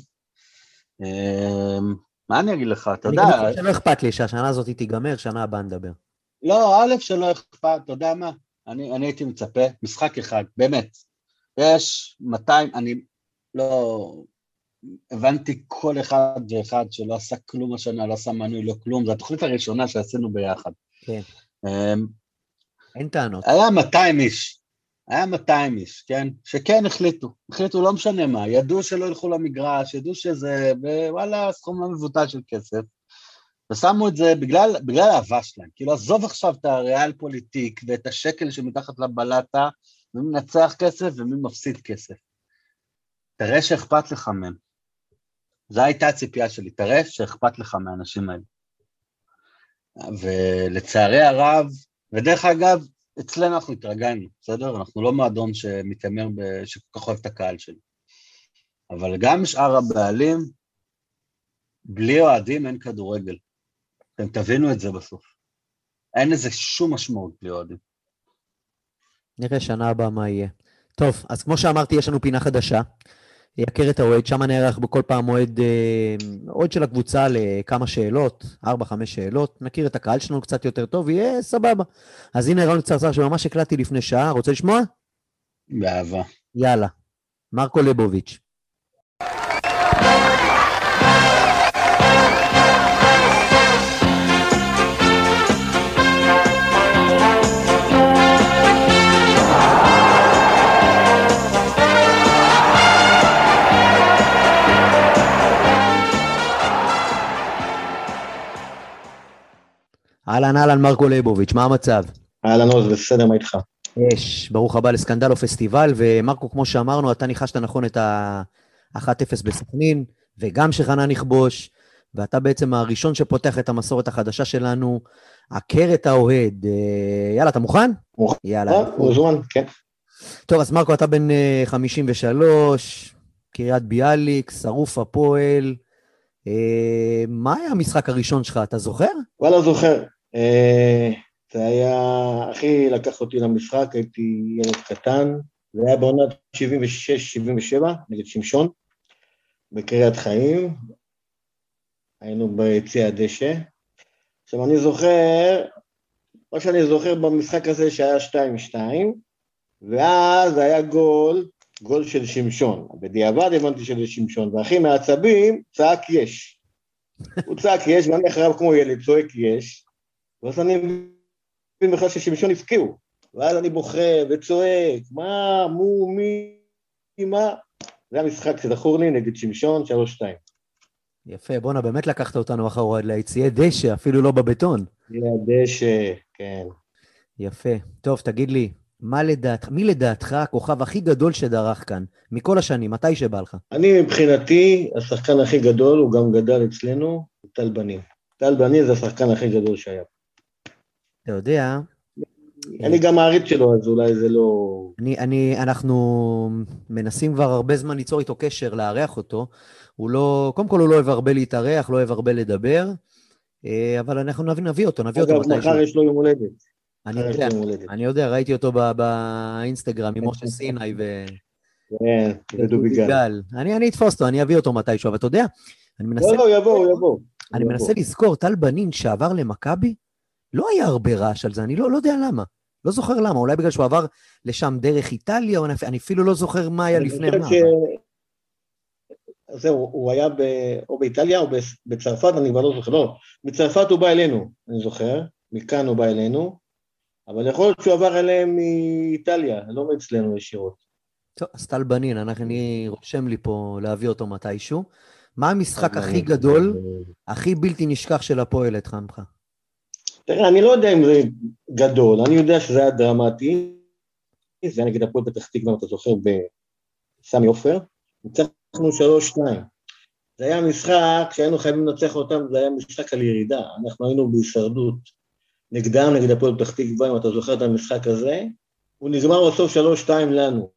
אמ, מה אני אגיד לך, אתה אני יודע, גם חושב שלא אכפת לי שהשנה הזאת תיגמר, שנה הבאה נדבר. לא, א', שלא אכפת, אתה יודע מה? אני, אני הייתי מצפה, משחק אחד, באמת. יש 200, אני לא... הבנתי כל אחד ואחד שלא עשה כלום השנה, לא עשה מנוי, לא כלום, זו התוכנית הראשונה שעשינו ביחד. כן. אמ, אין טענות. היה 200 איש, היה 200 איש, כן? שכן החליטו, החליטו לא משנה מה, ידעו שלא ילכו למגרש, ידעו שזה, ווואלה, סכום לא מבוטל של כסף. ושמו את זה בגלל, בגלל האהבה שלהם. כאילו, עזוב עכשיו את הריאל פוליטיק ואת השקל שמתחת לבלטה, מי מנצח כסף ומי מפסיד כסף. תראה שאכפת לך מהם. זו הייתה הציפייה שלי, תראה שאכפת לך מהאנשים האלה. ולצערי הרב, ודרך אגב, אצלנו אנחנו התרגלנו, בסדר? אנחנו לא מועדון שמתיימר, ב... שכל כך אוהב את הקהל שלו. אבל גם שאר הבעלים, בלי אוהדים אין כדורגל. אתם תבינו את זה בסוף. אין לזה שום משמעות בלי אוהדים. נראה שנה הבאה מה יהיה. טוב, אז כמו שאמרתי, יש לנו פינה חדשה. יכר את האוהד, שם נערך בכל פעם אוהד, אה, אוהד של הקבוצה לכמה שאלות, 4-5 שאלות, נכיר את הקהל שלנו קצת יותר טוב, יהיה סבבה. אז הנה רעיון קצרצר שממש הקלטתי לפני שעה, רוצה לשמוע? באהבה. יאללה. מרקו ליבוביץ'. אהלן אהלן מרקו ליבוביץ', מה המצב? אהלן עוז, בסדר, מה איתך? יש, ברוך הבא לסקנדל או פסטיבל, ומרקו, כמו שאמרנו, אתה ניחשת נכון את ה-1-0 בסכנין, וגם שחנן יכבוש, ואתה בעצם הראשון שפותח את המסורת החדשה שלנו, עקר את האוהד. אה, יאללה, אתה מוכן? מוכן. יאללה. אה, מוזמן, כן. טוב, אז מרקו, אתה בן אה, 53, קריית ביאליק, שרוף הפועל. אה, מה היה המשחק הראשון שלך, אתה זוכר? וואלה, זוכר. אה, זה היה, אחי לקח אותי למשחק, הייתי ילד קטן, זה היה בעונת 76-77 נגד שמשון, בקריית חיים, היינו ביציע הדשא. עכשיו, אני זוכר, מה שאני זוכר במשחק הזה שהיה 2-2, ואז היה גול, גול של שמשון. בדיעבד הבנתי שזה שמשון, ואחי מעצבים צעק יש. הוא צעק יש, ואני אחריו כמו ילד צועק יש, ואז אני מבין בכלל ששמשון הפקיעו. ואז אני בוכה וצועק, מה, מו, מי, מה? זה המשחק שזכור לי נגד שמשון, 3-2. יפה, בואנה, באמת לקחת אותנו אחורה ליציעי דשא, אפילו לא בבטון. הדשא, כן. יפה. טוב, תגיד לי, מה לדעת, מי לדעתך הכוכב הכי גדול שדרך כאן, מכל השנים, מתי שבא לך? אני מבחינתי, השחקן הכי גדול, הוא גם גדל אצלנו, טל בנים. טל בנים זה השחקן הכי גדול שהיה. אתה יודע, אני גם מעריץ שלו, אז אולי זה לא... אני, אני, אנחנו מנסים כבר הרבה זמן ליצור איתו קשר, לארח אותו. הוא לא, קודם כל הוא לא אוהב הרבה להתארח, לא אוהב הרבה לדבר, אה, אבל אנחנו נביא, נביא אותו, נביא אותו אגב. מחר יש לו יום הולדת. אני יודע. אני יודע, ראיתי אותו באינסטגרם עם משה סיני ו... כן, ודובי גל. גל. אני, אתפוס אותו, אני אביא אותו מתישהו, אבל אתה יודע, אני מנסה, לא, לא, יבוא, יבוא. אני מנסה. לזכור, טל בנין שעבר למכבי, לא היה הרבה רעש על זה, אני לא, לא יודע למה. לא זוכר למה, אולי בגלל שהוא עבר לשם דרך איטליה, או אני, אני אפילו לא זוכר מה היה לפני מה. ש- זהו, הוא היה ב... או באיטליה או בצרפת, אני כבר לא זוכר. לא, מצרפת הוא בא אלינו, אני זוכר. מכאן הוא בא אלינו, אבל יכול להיות שהוא עבר אליהם מאיטליה, לא מאצלנו ישירות. טוב, אז טל בנין, אני רושם לי פה להביא אותו מתישהו. מה המשחק הכי. גדול, הכי בלתי נשכח של הפועל אתכם? תראה, אני לא יודע אם זה גדול, אני יודע שזה היה דרמטי. זה היה נגד הפועל פתח תקווה, אם אתה זוכר, בסמי עופר. ניצחנו שלוש שתיים. זה היה משחק שהיינו חייבים לנצח אותם, זה היה משחק על ירידה. אנחנו היינו בהישרדות נגדם, נגד הפועל פתח תקווה, אם אתה זוכר את המשחק הזה. הוא נגמר בסוף שלוש שתיים לנו,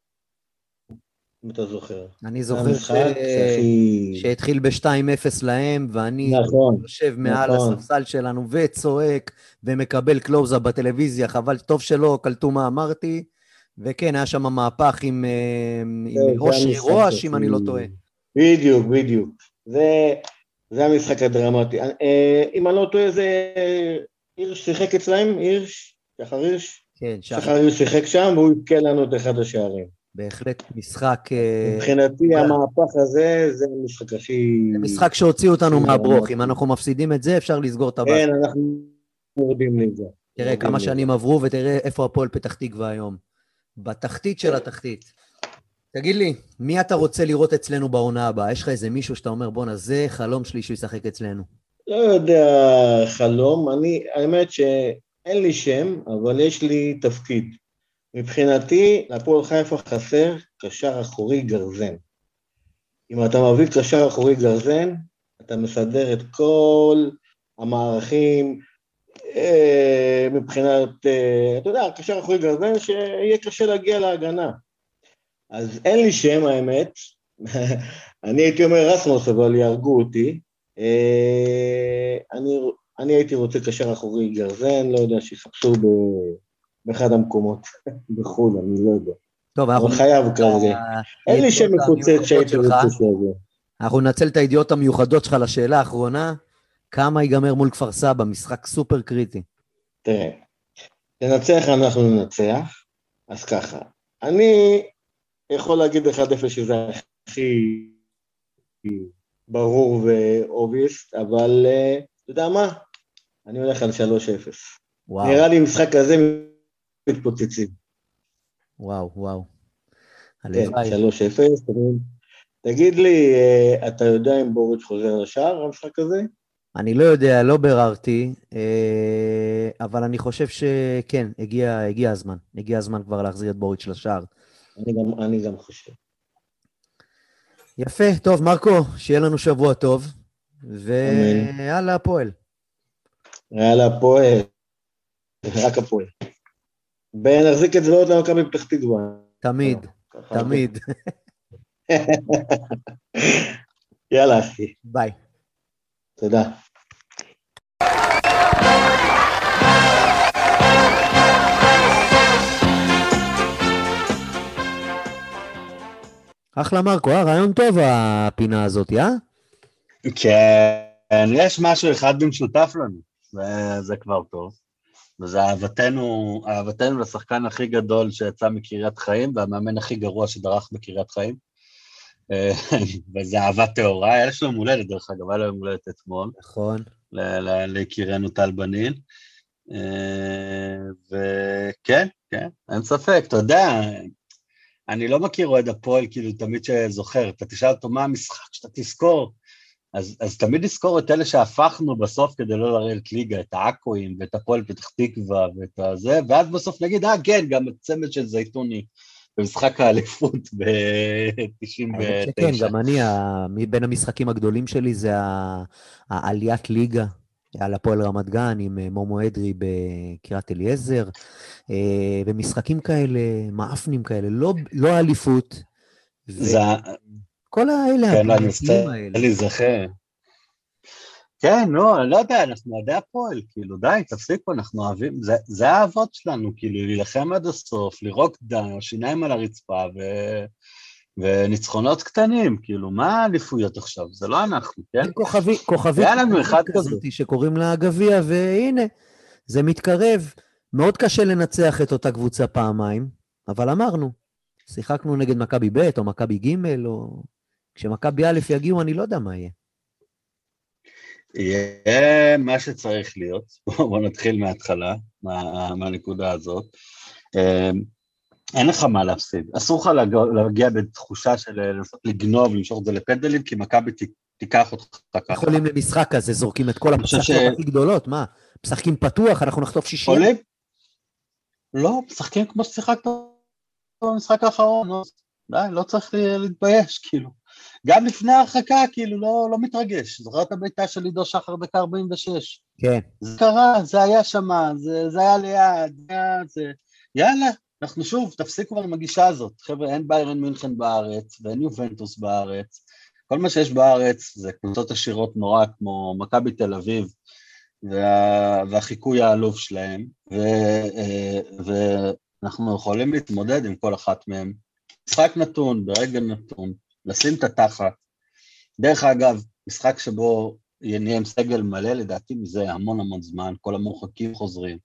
אם אתה זוכר. אני זוכר ש... שהכי... שהתחיל ב-2-0 להם, ואני נכון, יושב מעל נכון. הספסל שלנו וצועק ומקבל קלוזאפ בטלוויזיה, חבל, טוב שלא קלטו מה אמרתי. וכן, היה שם מהפך עם, אה, עם אושרי המשחק רועש, אם אני לא טועה. בדיוק, בדיוק. זה, זה המשחק הדרמטי. אה, אם אני לא טועה, זה הירש שיחק אצלהם, הירש, שחר הירש, כן, שחר, שחר הירש שיחק שם, והוא הבקיע לנו את אחד השערים. בהחלט משחק, אה, מבחינתי, כן. המהפך הזה, זה המשחק הכי... זה משחק שהוציא אותנו מהברוך. אם אנחנו מפסידים את זה, אפשר לסגור את הבית. כן, אנחנו יורדים לזה. תראה כמה לזה. שנים עברו ותראה איפה הפועל פתח תקווה היום. בתחתית של התחתית. תגיד לי, מי אתה רוצה לראות אצלנו בעונה הבאה? יש לך איזה מישהו שאתה אומר, בואנה, זה חלום שלי שהוא ישחק אצלנו. לא יודע, חלום, אני, האמת שאין לי שם, אבל יש לי תפקיד. מבחינתי, להפועל חיפה חסר קשר אחורי גרזן. אם אתה מביא קשר אחורי גרזן, אתה מסדר את כל המערכים אה, מבחינת, אה, אתה יודע, קשר אחורי גרזן שיהיה קשה להגיע להגנה. אז אין לי שם, האמת. אני הייתי אומר רסמוס, אבל יהרגו אותי. אה, אני, אני הייתי רוצה קשר אחורי גרזן, לא יודע, שיחפשו ב, באחד המקומות בחו"ל, אני לא יודע. טוב, אנחנו... אבל חייב כרגע. אין לי שם מפוצץ שהייתי. רוצה שזה. אנחנו ננצל את הידיעות המיוחדות שלך לשאלה האחרונה. כמה ייגמר מול כפר סבא? משחק סופר קריטי. תראה, לנצח אנחנו ננצח, אז ככה, אני יכול להגיד 1-0 שזה הכי ברור ואובייסט, אבל אה, אתה יודע מה? אני הולך על 3-0. וואו, נראה לי משחק כזה מתפוצצים. וואו, וואו. כן, הלוואי. 3-0. תגיד לי, אה, אתה יודע אם בוריץ' חוזר לשער, המשחק הזה? אני לא יודע, לא ביררתי, אה, אבל אני חושב שכן, הגיע, הגיע הזמן. הגיע הזמן כבר להחזיר את בוריץ' לשער. אני גם, אני גם חושב. יפה, טוב, מרקו, שיהיה לנו שבוע טוב. ויאללה, הפועל. יאללה, הפועל. רק הפועל. ונחזיק אצבעות למכבי פתח תקווה. תמיד, ככה. תמיד. יאללה, אחי. ביי. תודה. אחלה מרקו, אה? רעיון טוב הפינה הזאת, אה? כן, יש משהו אחד במשותף לנו, וזה כבר טוב. וזה אהבתנו, אהבתנו לשחקן הכי גדול שיצא מקריית חיים, והמאמן הכי גרוע שדרך בקריית חיים. אה, וזה אהבה טהורה, היה לו יום הולדת, דרך אגב, היה לו יום הולדת אתמול, נכון. ליקירנו טל בנין. אה, וכן, כן, אין ספק, אתה יודע, אני לא מכיר אוהד הפועל, כאילו, תמיד שזוכר, אתה תשאל אותו מה המשחק שאתה תזכור, אז, אז תמיד לזכור את אלה שהפכנו בסוף כדי לא לרדת ליגה, את העכואים ואת הפועל פתח תקווה ואת הזה, ואז בסוף נגיד, אה כן, גם הצמד של זייתוני במשחק האליפות ב-99. כן, גם אני, בין המשחקים הגדולים שלי זה העליית ליגה על הפועל רמת גן עם אה, מומו אדרי בקריית אליעזר, אה, ומשחקים כאלה, מאפנים כאלה, לא, לא אליפות. זה... כל האלה, כן, אני מצטער להיזכר. כן, לא, אני לא יודע, אנחנו אוהדי הפועל, כאילו, די, תפסיקו, אנחנו אוהבים, זה, זה האהבות שלנו, כאילו, להילחם עד הסוף, לירוק דם, שיניים על הרצפה, ו... וניצחונות קטנים, כאילו, מה האליפויות עכשיו? זה לא אנחנו, כן? כוכבי, כוכבית היה לנו אחד כזאת שקוראים לה גביע, והנה, זה מתקרב. מאוד קשה לנצח את אותה קבוצה פעמיים, אבל אמרנו, שיחקנו נגד מכבי ב' או מכבי ג', או... כשמכבי א' יגיעו, אני לא יודע מה יהיה. יהיה מה שצריך להיות. בואו נתחיל מההתחלה, מה, מהנקודה הזאת. אמ, אין לך מה להפסיד. אסור לך להגיע בתחושה של לנסות לגנוב, למשוך את זה לפנדלים, כי מכבי תיקח אותך ככה. יכולים למשחק כזה, זורקים את כל ש... הכי גדולות, מה? משחקים פתוח, אנחנו נחטוף 60? יכולים? לא, משחקים כמו ששיחקת במשחק האחרון, די, לא צריך להתבייש, כאילו. גם לפני ההרחקה, כאילו, לא, לא מתרגש. זוכר את הביתה של עידו שחר דקה 46? כן. זה קרה, זה היה שמה, זה, זה היה ליד, זה. יאללה, אנחנו שוב, תפסיקו עם הגישה הזאת. חבר'ה, אין ביירן מינכן בארץ, ואין יובנטוס בארץ. כל מה שיש בארץ זה קבוצות עשירות נורא, כמו מכבי תל אביב, וה, והחיקוי העלוב שלהם, ו, אה, ואנחנו יכולים להתמודד עם כל אחת מהן. משחק נתון, ברגע נתון, לשים את התחת. דרך אגב, משחק שבו נהיה עם סגל מלא, לדעתי מזה המון המון זמן, כל המורחקים חוזרים.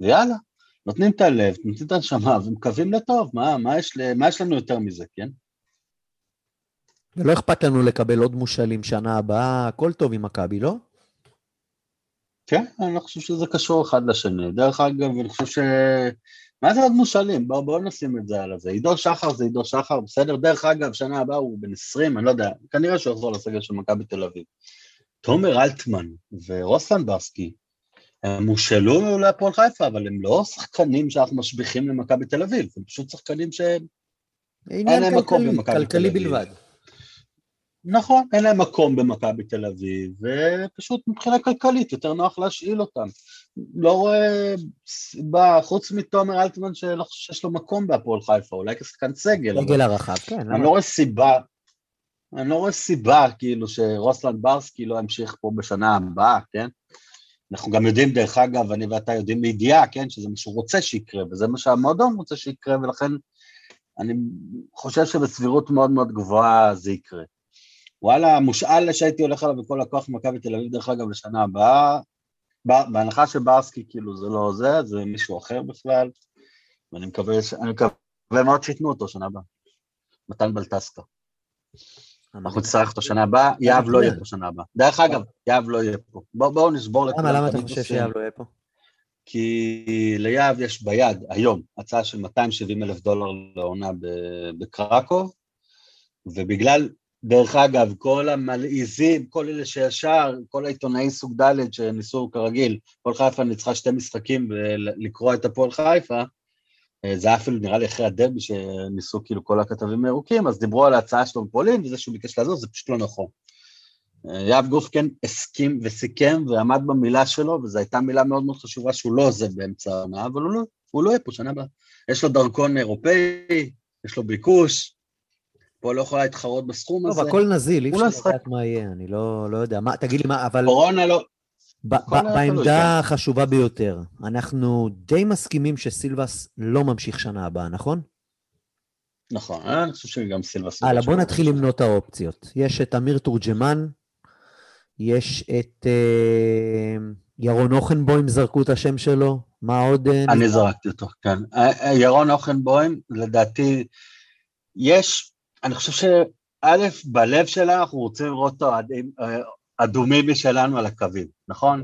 ויאללה, נותנים את הלב, נותנים את הנשמה ומקווים לטוב, מה, מה, יש, מה יש לנו יותר מזה, כן? ולא אכפת לנו לקבל עוד מושאלים שנה הבאה, הכל טוב עם מכבי, לא? כן, אני לא חושב שזה קשור אחד לשני. דרך אגב, אני חושב ש... מה זה עוד מושאלים? בואו בוא נשים את זה על הזה. עידו שחר זה עידו שחר, בסדר? דרך אגב, שנה הבאה הוא בן 20, אני לא יודע, כנראה שהוא יחזור לסגל של מכבי תל אביב. תומר אלטמן ורוסלן ברסקי, הם הושאלו להפועל חיפה, אבל הם לא שחקנים שאנחנו משביחים למכבי תל אביב, הם פשוט שחקנים שאין להם מקום במכבי תל אביב. כלכלי בלבד. נכון, אין להם מקום במכבי תל אביב, ופשוט מבחינה כלכלית יותר נוח להשאיל אותם. לא רואה סיבה, חוץ מתומר אלטמן שלא חושב שיש לו מקום בהפועל חיפה, אולי כשחקן סגל. סגל הרחב, כן. אני לא רואה סיבה, אני לא רואה סיבה כאילו שרוסלנד ברסקי לא ימשיך פה בשנה הבאה, כן? אנחנו גם יודעים, דרך אגב, אני ואתה יודעים מידיעה, כן, שזה מה שהוא רוצה שיקרה, וזה מה שהמועדון רוצה שיקרה, ולכן אני חושב שבסבירות מאוד מאוד גבוהה זה יקרה. וואלה, המושאל שהייתי הולך עליו בכל הכוח במכבי תל אביב, דרך אגב, לשנה הבאה, בהנחה שברסקי כאילו זה לא זה, זה מישהו אחר בכלל, ואני מקווה, אני מקווה מאוד שייתנו אותו שנה הבאה. מתן בלטסקה. אנחנו נצטרך אותו שנה הבאה, יהב לא יהיה פה שנה הבאה. דרך אגב, יהב לא יהיה פה. בואו נשבור לכולם. למה אתה חושב שיהב לא יהיה פה? כי ליהב יש ביד, היום, הצעה של 270 אלף דולר לעונה בקרקוב, ובגלל דרך אגב, כל המלעיזים, כל אלה שישר, כל העיתונאי סוג ד' שניסו כרגיל, הפועל חיפה ניצחה שתי משחקים לקרוא את הפועל חיפה, אה, זה היה אפילו נראה לי אחרי הדרבי שניסו כאילו כל הכתבים הירוקים, אז דיברו על ההצעה שלו בפולין, וזה שהוא ביקש לעזור, זה פשוט לא נכון. אה, יאב גופקן הסכים וסיכם ועמד במילה שלו, וזו הייתה מילה מאוד מאוד חשובה שהוא לא עוזב באמצע העונה, אבל הוא לא, הוא לא יהיה פה שנה הבאה. יש לו דרכון אירופאי, יש לו ביקוש, פה לא יכולה להתחרות בסכום הזה. טוב, הכל נזיל, אי אפשר לא לדעת מה יהיה, אני לא, לא יודע. תגיד לי מה, אבל... קורונה לא... בעמדה החשובה ביותר, אנחנו די מסכימים שסילבס לא ממשיך שנה הבאה, נכון? נכון, אני חושב שגם סילבס... הלאה, בוא נתחיל למנות האופציות. יש את אמיר תורג'מן, יש את אה, ירון אוכנבוים, זרקו את השם שלו, מה עוד? אה, אני זרקתי אותו, כן. אה, אה, ירון אוכנבוים, לדעתי, יש אני חושב שא', בלב שלה אנחנו רוצים לראות אותו אדומים משלנו על הקווים, נכון?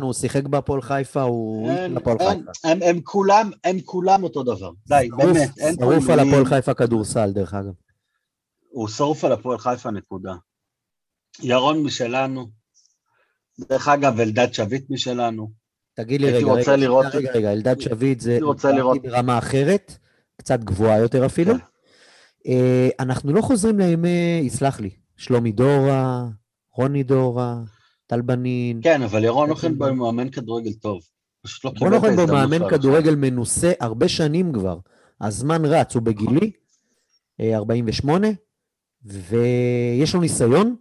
הוא שיחק בהפועל חיפה, הוא הפועל חיפה. הם כולם, הם כולם אותו דבר, די, באמת. שרוף על הפועל חיפה כדורסל, דרך אגב. הוא שרוף על הפועל חיפה, נקודה. ירון משלנו. דרך אגב, אלדד שביט משלנו. תגיד לי רגע, רגע, רגע, רגע, אלדד שביט זה הייתי רוצה לראות- ברמה אחרת, קצת גבוהה יותר אפילו. אה, אנחנו לא חוזרים לימי, יסלח לי, שלומי דורה, רוני דורה, טל בנין. כן, אבל ירון אוכנבוים הוא מאמן כדורגל טוב. פשוט לא קיבל רון את אוכנבוים ההזדמנות מאמן. כדורגל מנוסה הרבה שנים כבר. הזמן רץ, הוא בגילי, אה, 48, ויש לו ניסיון,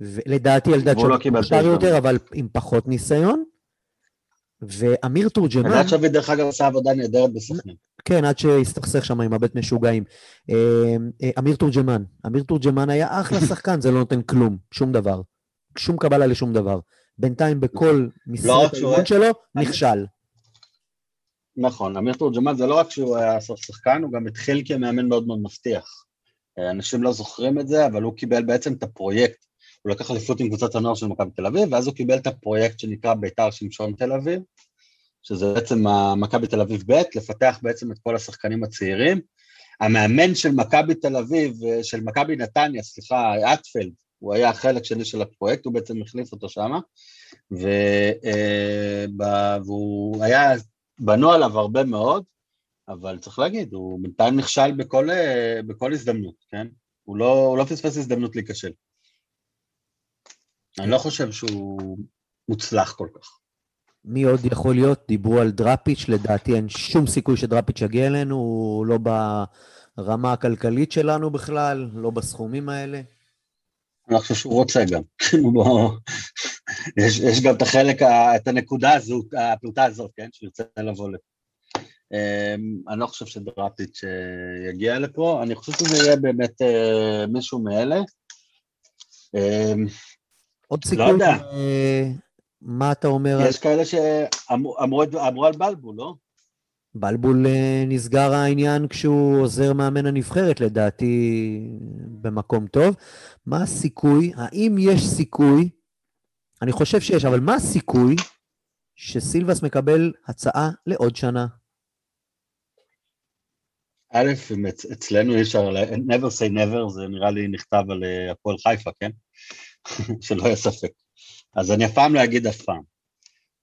ולדעתי אלדד והוא לא קיבל. יותר, אבל עם פחות ניסיון. ואמיר תורג'מן, אלדד שביט, דרך אגב, עשה עבודה נהדרת בסוכנים. כן, עד שהסתכסך שם עם הבית משוגעים. אה, אה, אמיר תורג'מן, אמיר תורג'מן היה אחלה שחקן, זה לא נותן כלום, שום דבר. שום קבלה לשום דבר. בינתיים בכל לא שהוא האימון שלו, נכשל. נכון, אמיר תורג'מן זה לא רק שהוא היה סוף שחקן, הוא גם התחיל כמאמן מאוד מאוד מבטיח. אה, אנשים לא זוכרים את זה, אבל הוא קיבל בעצם את הפרויקט. הוא לקח אליפות עם קבוצת הנוער של מכבי תל אביב, ואז הוא קיבל את הפרויקט שנקרא בית"ר שמשון תל אביב, שזה בעצם מכבי תל אביב ב', לפתח בעצם את כל השחקנים הצעירים. המאמן של מכבי תל אביב, אה, של מכבי נתניה, סליחה, אטפלד, הוא היה החלק שני של הפרויקט, הוא בעצם החליף אותו שמה, ו- אה, והוא היה, בנו עליו הרבה מאוד, אבל צריך להגיד, הוא בינתיים נכשל בכל, אה, בכל הזדמנות, כן? הוא לא, הוא לא פספס הזדמנות להיכשל. אני לא חושב שהוא מוצלח כל כך. מי עוד יכול להיות? דיברו על דראפיץ', לדעתי אין שום סיכוי שדראפיץ' יגיע אלינו, הוא לא ברמה הכלכלית שלנו בכלל, לא בסכומים האלה. אני חושב שהוא רוצה גם. בוא... יש, יש גם את החלק, את הנקודה הזו, הפלוטה הזאת, כן? שהוא ירצה לבוא לפה. אמ, אני לא חושב שדראפיץ' אה, יגיע לפה, אני חושב שזה יהיה באמת אה, מישהו מאלה. אמ, עוד לא סיכוי, יודע. מה אתה אומר? על יש כאלה שאמרו על בלבול, לא? בלבול אה, נסגר העניין כשהוא עוזר מאמן הנבחרת, לדעתי, במקום טוב. מה הסיכוי, האם יש סיכוי, אני חושב שיש, אבל מה הסיכוי שסילבס מקבל הצעה לעוד שנה? א', אצלנו אי אפשר, ל- never say never, זה נראה לי נכתב על אה, הפועל חיפה, כן? שלא יהיה ספק. אז אני אף פעם לא אגיד אף פעם.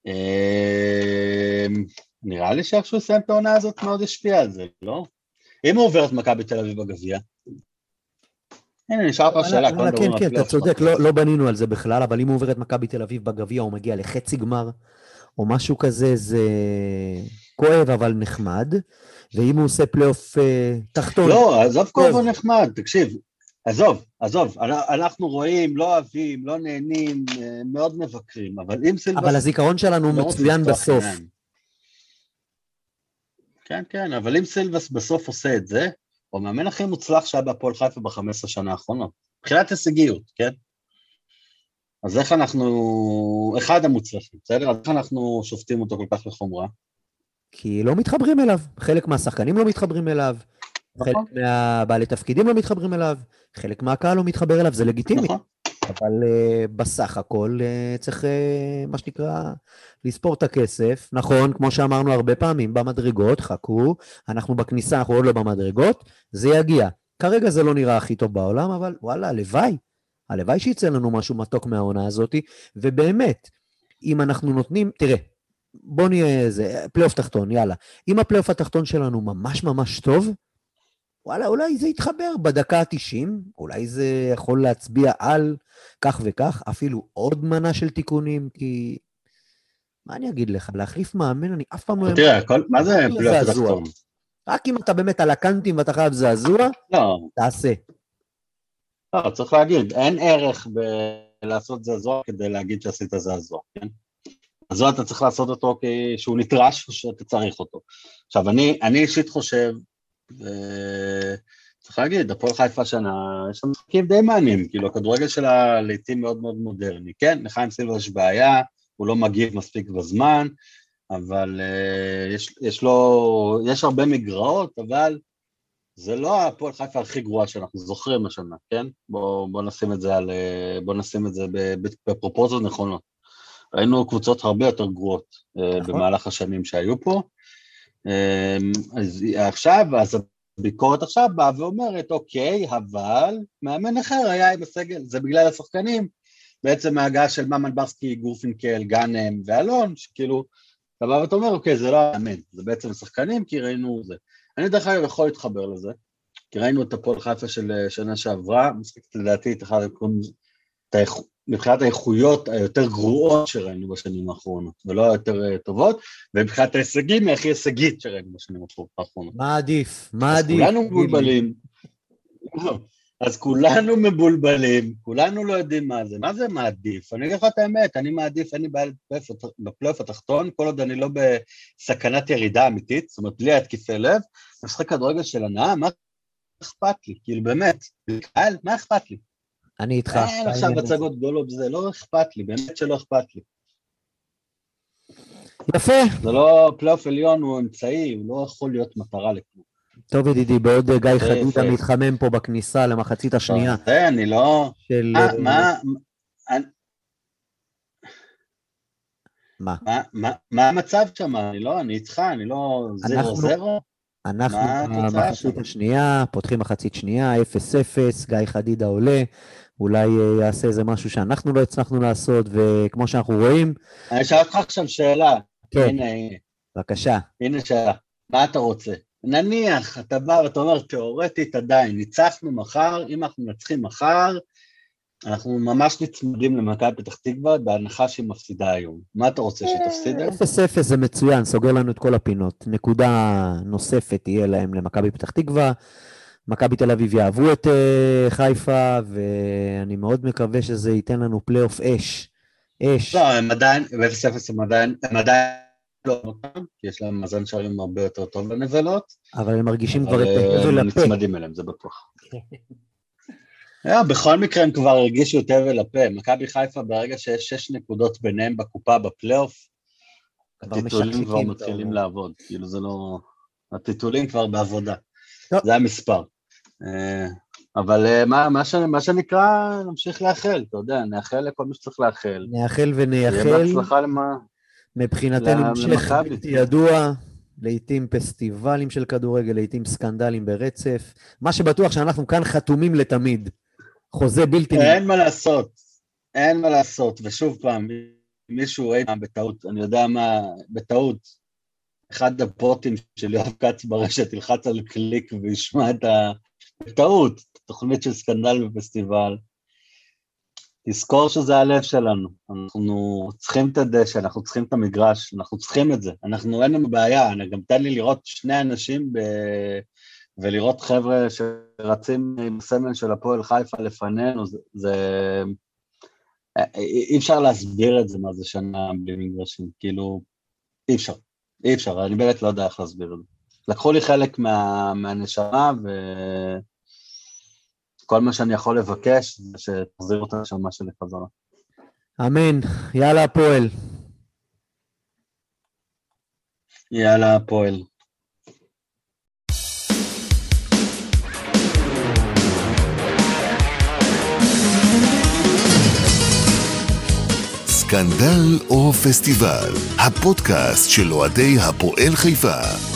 אה, נראה לי שאיכשהו יסיים את העונה הזאת מאוד ישפיע על זה, לא? אם הוא עובר את מכבי תל אביב בגביע, הנה, נשאר לך שאלה, וואלה, כל כן, מדברים על כן, אתה צודק. לא, לא בנינו על זה בכלל, אבל אם הוא עובר את מכבי תל אביב בגביע, הוא מגיע לחצי גמר, או משהו כזה, זה כואב אבל נחמד. ואם הוא עושה פלייאוף אה, תחתון, לא, עזוב כואב. או נחמד, תקשיב, עזוב, עזוב, אנ- אנחנו רואים, לא אוהבים, לא נהנים, אה, מאוד מבקרים, אבל אם סילבס... אבל הזיכרון שלנו לא מצוין בסוף. עיניים. כן, כן, אבל אם סילבס בסוף עושה את זה, הוא המאמן הכי מוצלח שהיה בהפועל חיפה ב-15 שנה האחרונות. מבחינת הישגיות, כן? אז איך אנחנו... אחד המוצלחים, בסדר? אז איך אנחנו שופטים אותו כל כך לחומרה? כי לא מתחברים אליו. חלק מהשחקנים לא מתחברים אליו, נכון. חלק מהבעלי תפקידים לא מתחברים אליו, חלק מהקהל לא מתחבר אליו, זה לגיטימי. נכון. אבל uh, בסך הכל uh, צריך, uh, מה שנקרא, לספור את הכסף. נכון, כמו שאמרנו הרבה פעמים, במדרגות, חכו, אנחנו בכניסה, אנחנו עוד לא במדרגות, זה יגיע. כרגע זה לא נראה הכי טוב בעולם, אבל וואלה, הלוואי. הלוואי שיצא לנו משהו מתוק מהעונה הזאת, ובאמת, אם אנחנו נותנים, תראה, בוא נהיה איזה, פלייאוף תחתון, יאללה. אם הפלייאוף התחתון שלנו ממש ממש טוב, וואלה, אולי זה יתחבר בדקה ה-90, אולי זה יכול להצביע על כך וכך, אפילו עוד מנה של תיקונים, כי... מה אני אגיד לך, להחליף מאמן, אני אף פעם לא... תראה, מה זה פלייאוף. תחתון? רק אם אתה באמת על הקאנטים ואתה חייב זעזוע, לא, תעשה. לא, צריך להגיד, אין ערך בלעשות זעזוע כדי להגיד שעשית זעזוע, כן? זעזוע אתה צריך לעשות אותו כי שהוא נדרש או שאתה צריך אותו. עכשיו, אני, אני אישית חושב, וצריך להגיד, הפועל חיפה השנה, יש שם משחקים די מעניינים, כאילו, הכדורגל שלה לעיתים מאוד מאוד מודרני, כן? לחיים סילבה יש בעיה, הוא לא מגיב מספיק בזמן, אבל uh, יש, יש לו, יש הרבה מגרעות, אבל זה לא הפועל חיפה הכי גרועה שאנחנו זוכרים השנה, כן? בואו בוא נשים את זה על... אה, בוא נשים את זה בפרופורציות נכונות. ראינו קבוצות הרבה יותר גרועות אה, נכון. במהלך השנים שהיו פה. אה, אז עכשיו, אז הביקורת עכשיו באה ואומרת, אוקיי, אבל מאמן אחר היה עם הסגל, זה בגלל השחקנים, בעצם ההגעה של ממן ברסקי, גורפינקל, גאנם ואלון, שכאילו, אתה בא ואתה אומר, אוקיי, זה לא המאמן, זה בעצם השחקנים, כי ראינו זה. אני דרך אגב יכול להתחבר לזה, כי ראינו את הפועל חיפה של אה, שנה שעברה, משחקת לדעתי את אחד מבחינת האיכויות היותר גרועות שראינו בשנים האחרונות, ולא היותר אה, טובות, ומבחינת ההישגים היא הכי הישגית שראינו בשנים האחרונות. מה עדיף? מה עדיף? כולנו מבולבלים. אז כולנו מבולבלים, כולנו לא יודעים מה זה. מה זה מעדיף? אני אגיד לך את האמת, אני מעדיף, אין לי בעיה בפלייאוף התחתון, כל עוד אני לא בסכנת ירידה אמיתית, זאת אומרת, בלי התקפי לב, אני משחק כדורגל של הנאה, מה אכפת לי? כאילו, באמת, קהל, מה אכפת לי? אני איתך. אין עכשיו הצגות גדולות, זה לא אכפת לי, באמת שלא אכפת לי. יפה. זה לא, פלייאוף עליון הוא אמצעי, הוא לא יכול להיות מטרה לכלום. טוב ידידי, בעוד גיא חדידה מתחמם פה בכניסה למחצית השנייה. זה, אני לא... של... מה, מה? מה? מה המצב שם? אני לא, אני איתך, אני לא... זרו זרו? אנחנו במחצית השנייה, פותחים מחצית שנייה, 0-0, גיא חדידה עולה, אולי אה, יעשה איזה משהו שאנחנו לא הצלחנו לעשות, וכמו שאנחנו רואים... אני אשאל אותך עכשיו שאלה. כן. הנה, הנה. בבקשה. הנה שאלה. מה אתה רוצה? נניח, אתה בא ואתה אומר, תיאורטית עדיין, ניצחנו מחר, אם אנחנו מנצחים מחר, אנחנו ממש נצמדים למכבי פתח תקווה בהנחה שהיא מפסידה היום. מה אתה רוצה, שתפסיד היום? 0-0 זה מצוין, סוגר לנו את כל הפינות. נקודה נוספת תהיה להם למכבי פתח תקווה. מכבי תל אביב יאהבו את uh, חיפה, ואני מאוד מקווה שזה ייתן לנו פלייאוף אש. אש. לא, הם עדיין, ב-0-0 הם עדיין, הם עדיין לא אותם, כי יש להם מאזן שערים הרבה יותר טוב לנבלות. אבל הם מרגישים כבר את ההבל הפה. הם נצמדים אליהם, זה בטוח. לא, בכל מקרה הם כבר הרגישו את הבל הפה. מכבי חיפה, ברגע שיש שש נקודות ביניהם בקופה בפלייאוף, הטיטולים כבר מתחילים לעבוד. כאילו זה לא... הטיטולים כבר בעבודה. זה המספר. אה, אבל אה, מה, מה, ש, מה שנקרא, נמשיך לאחל, אתה יודע, נאחל לכל מי שצריך לאחל. נאחל ונייחל. שיהיה בהצלחה למה... מבחינתנו המשך בלתי ידוע, לעיתים פסטיבלים של כדורגל, לעיתים סקנדלים ברצף. מה שבטוח שאנחנו כאן חתומים לתמיד. חוזה בלתי... אין מה לעשות, אין מה לעשות. ושוב פעם, מישהו אי פעם בטעות, אני יודע מה, בטעות, אחד הפרוטים של יואב כץ ברשת ילחץ על קליק וישמע את ה... בטעות, תוכנית של סקנדל בפסטיבל. תזכור שזה הלב שלנו, אנחנו צריכים את הדשא, אנחנו צריכים את המגרש, אנחנו צריכים את זה, אנחנו אין לנו בעיה, אני גם תן לי לראות שני אנשים ב... ולראות חבר'ה שרצים עם סמל של הפועל חיפה לפנינו, זה, זה... אי אפשר להסביר את זה מה זה שנה בלי מגרשים, כאילו, אי אפשר, אי אפשר, אני באמת לא יודע איך להסביר את זה. לקחו לי חלק מה, מהנשמה, וכל מה שאני יכול לבקש זה שתחזירו את הנשמה שלי חזרה. אמן, יאללה הפועל. יאללה הפועל. סקנדל או פסטיבל, הפודקאסט של אוהדי הפועל חיפה.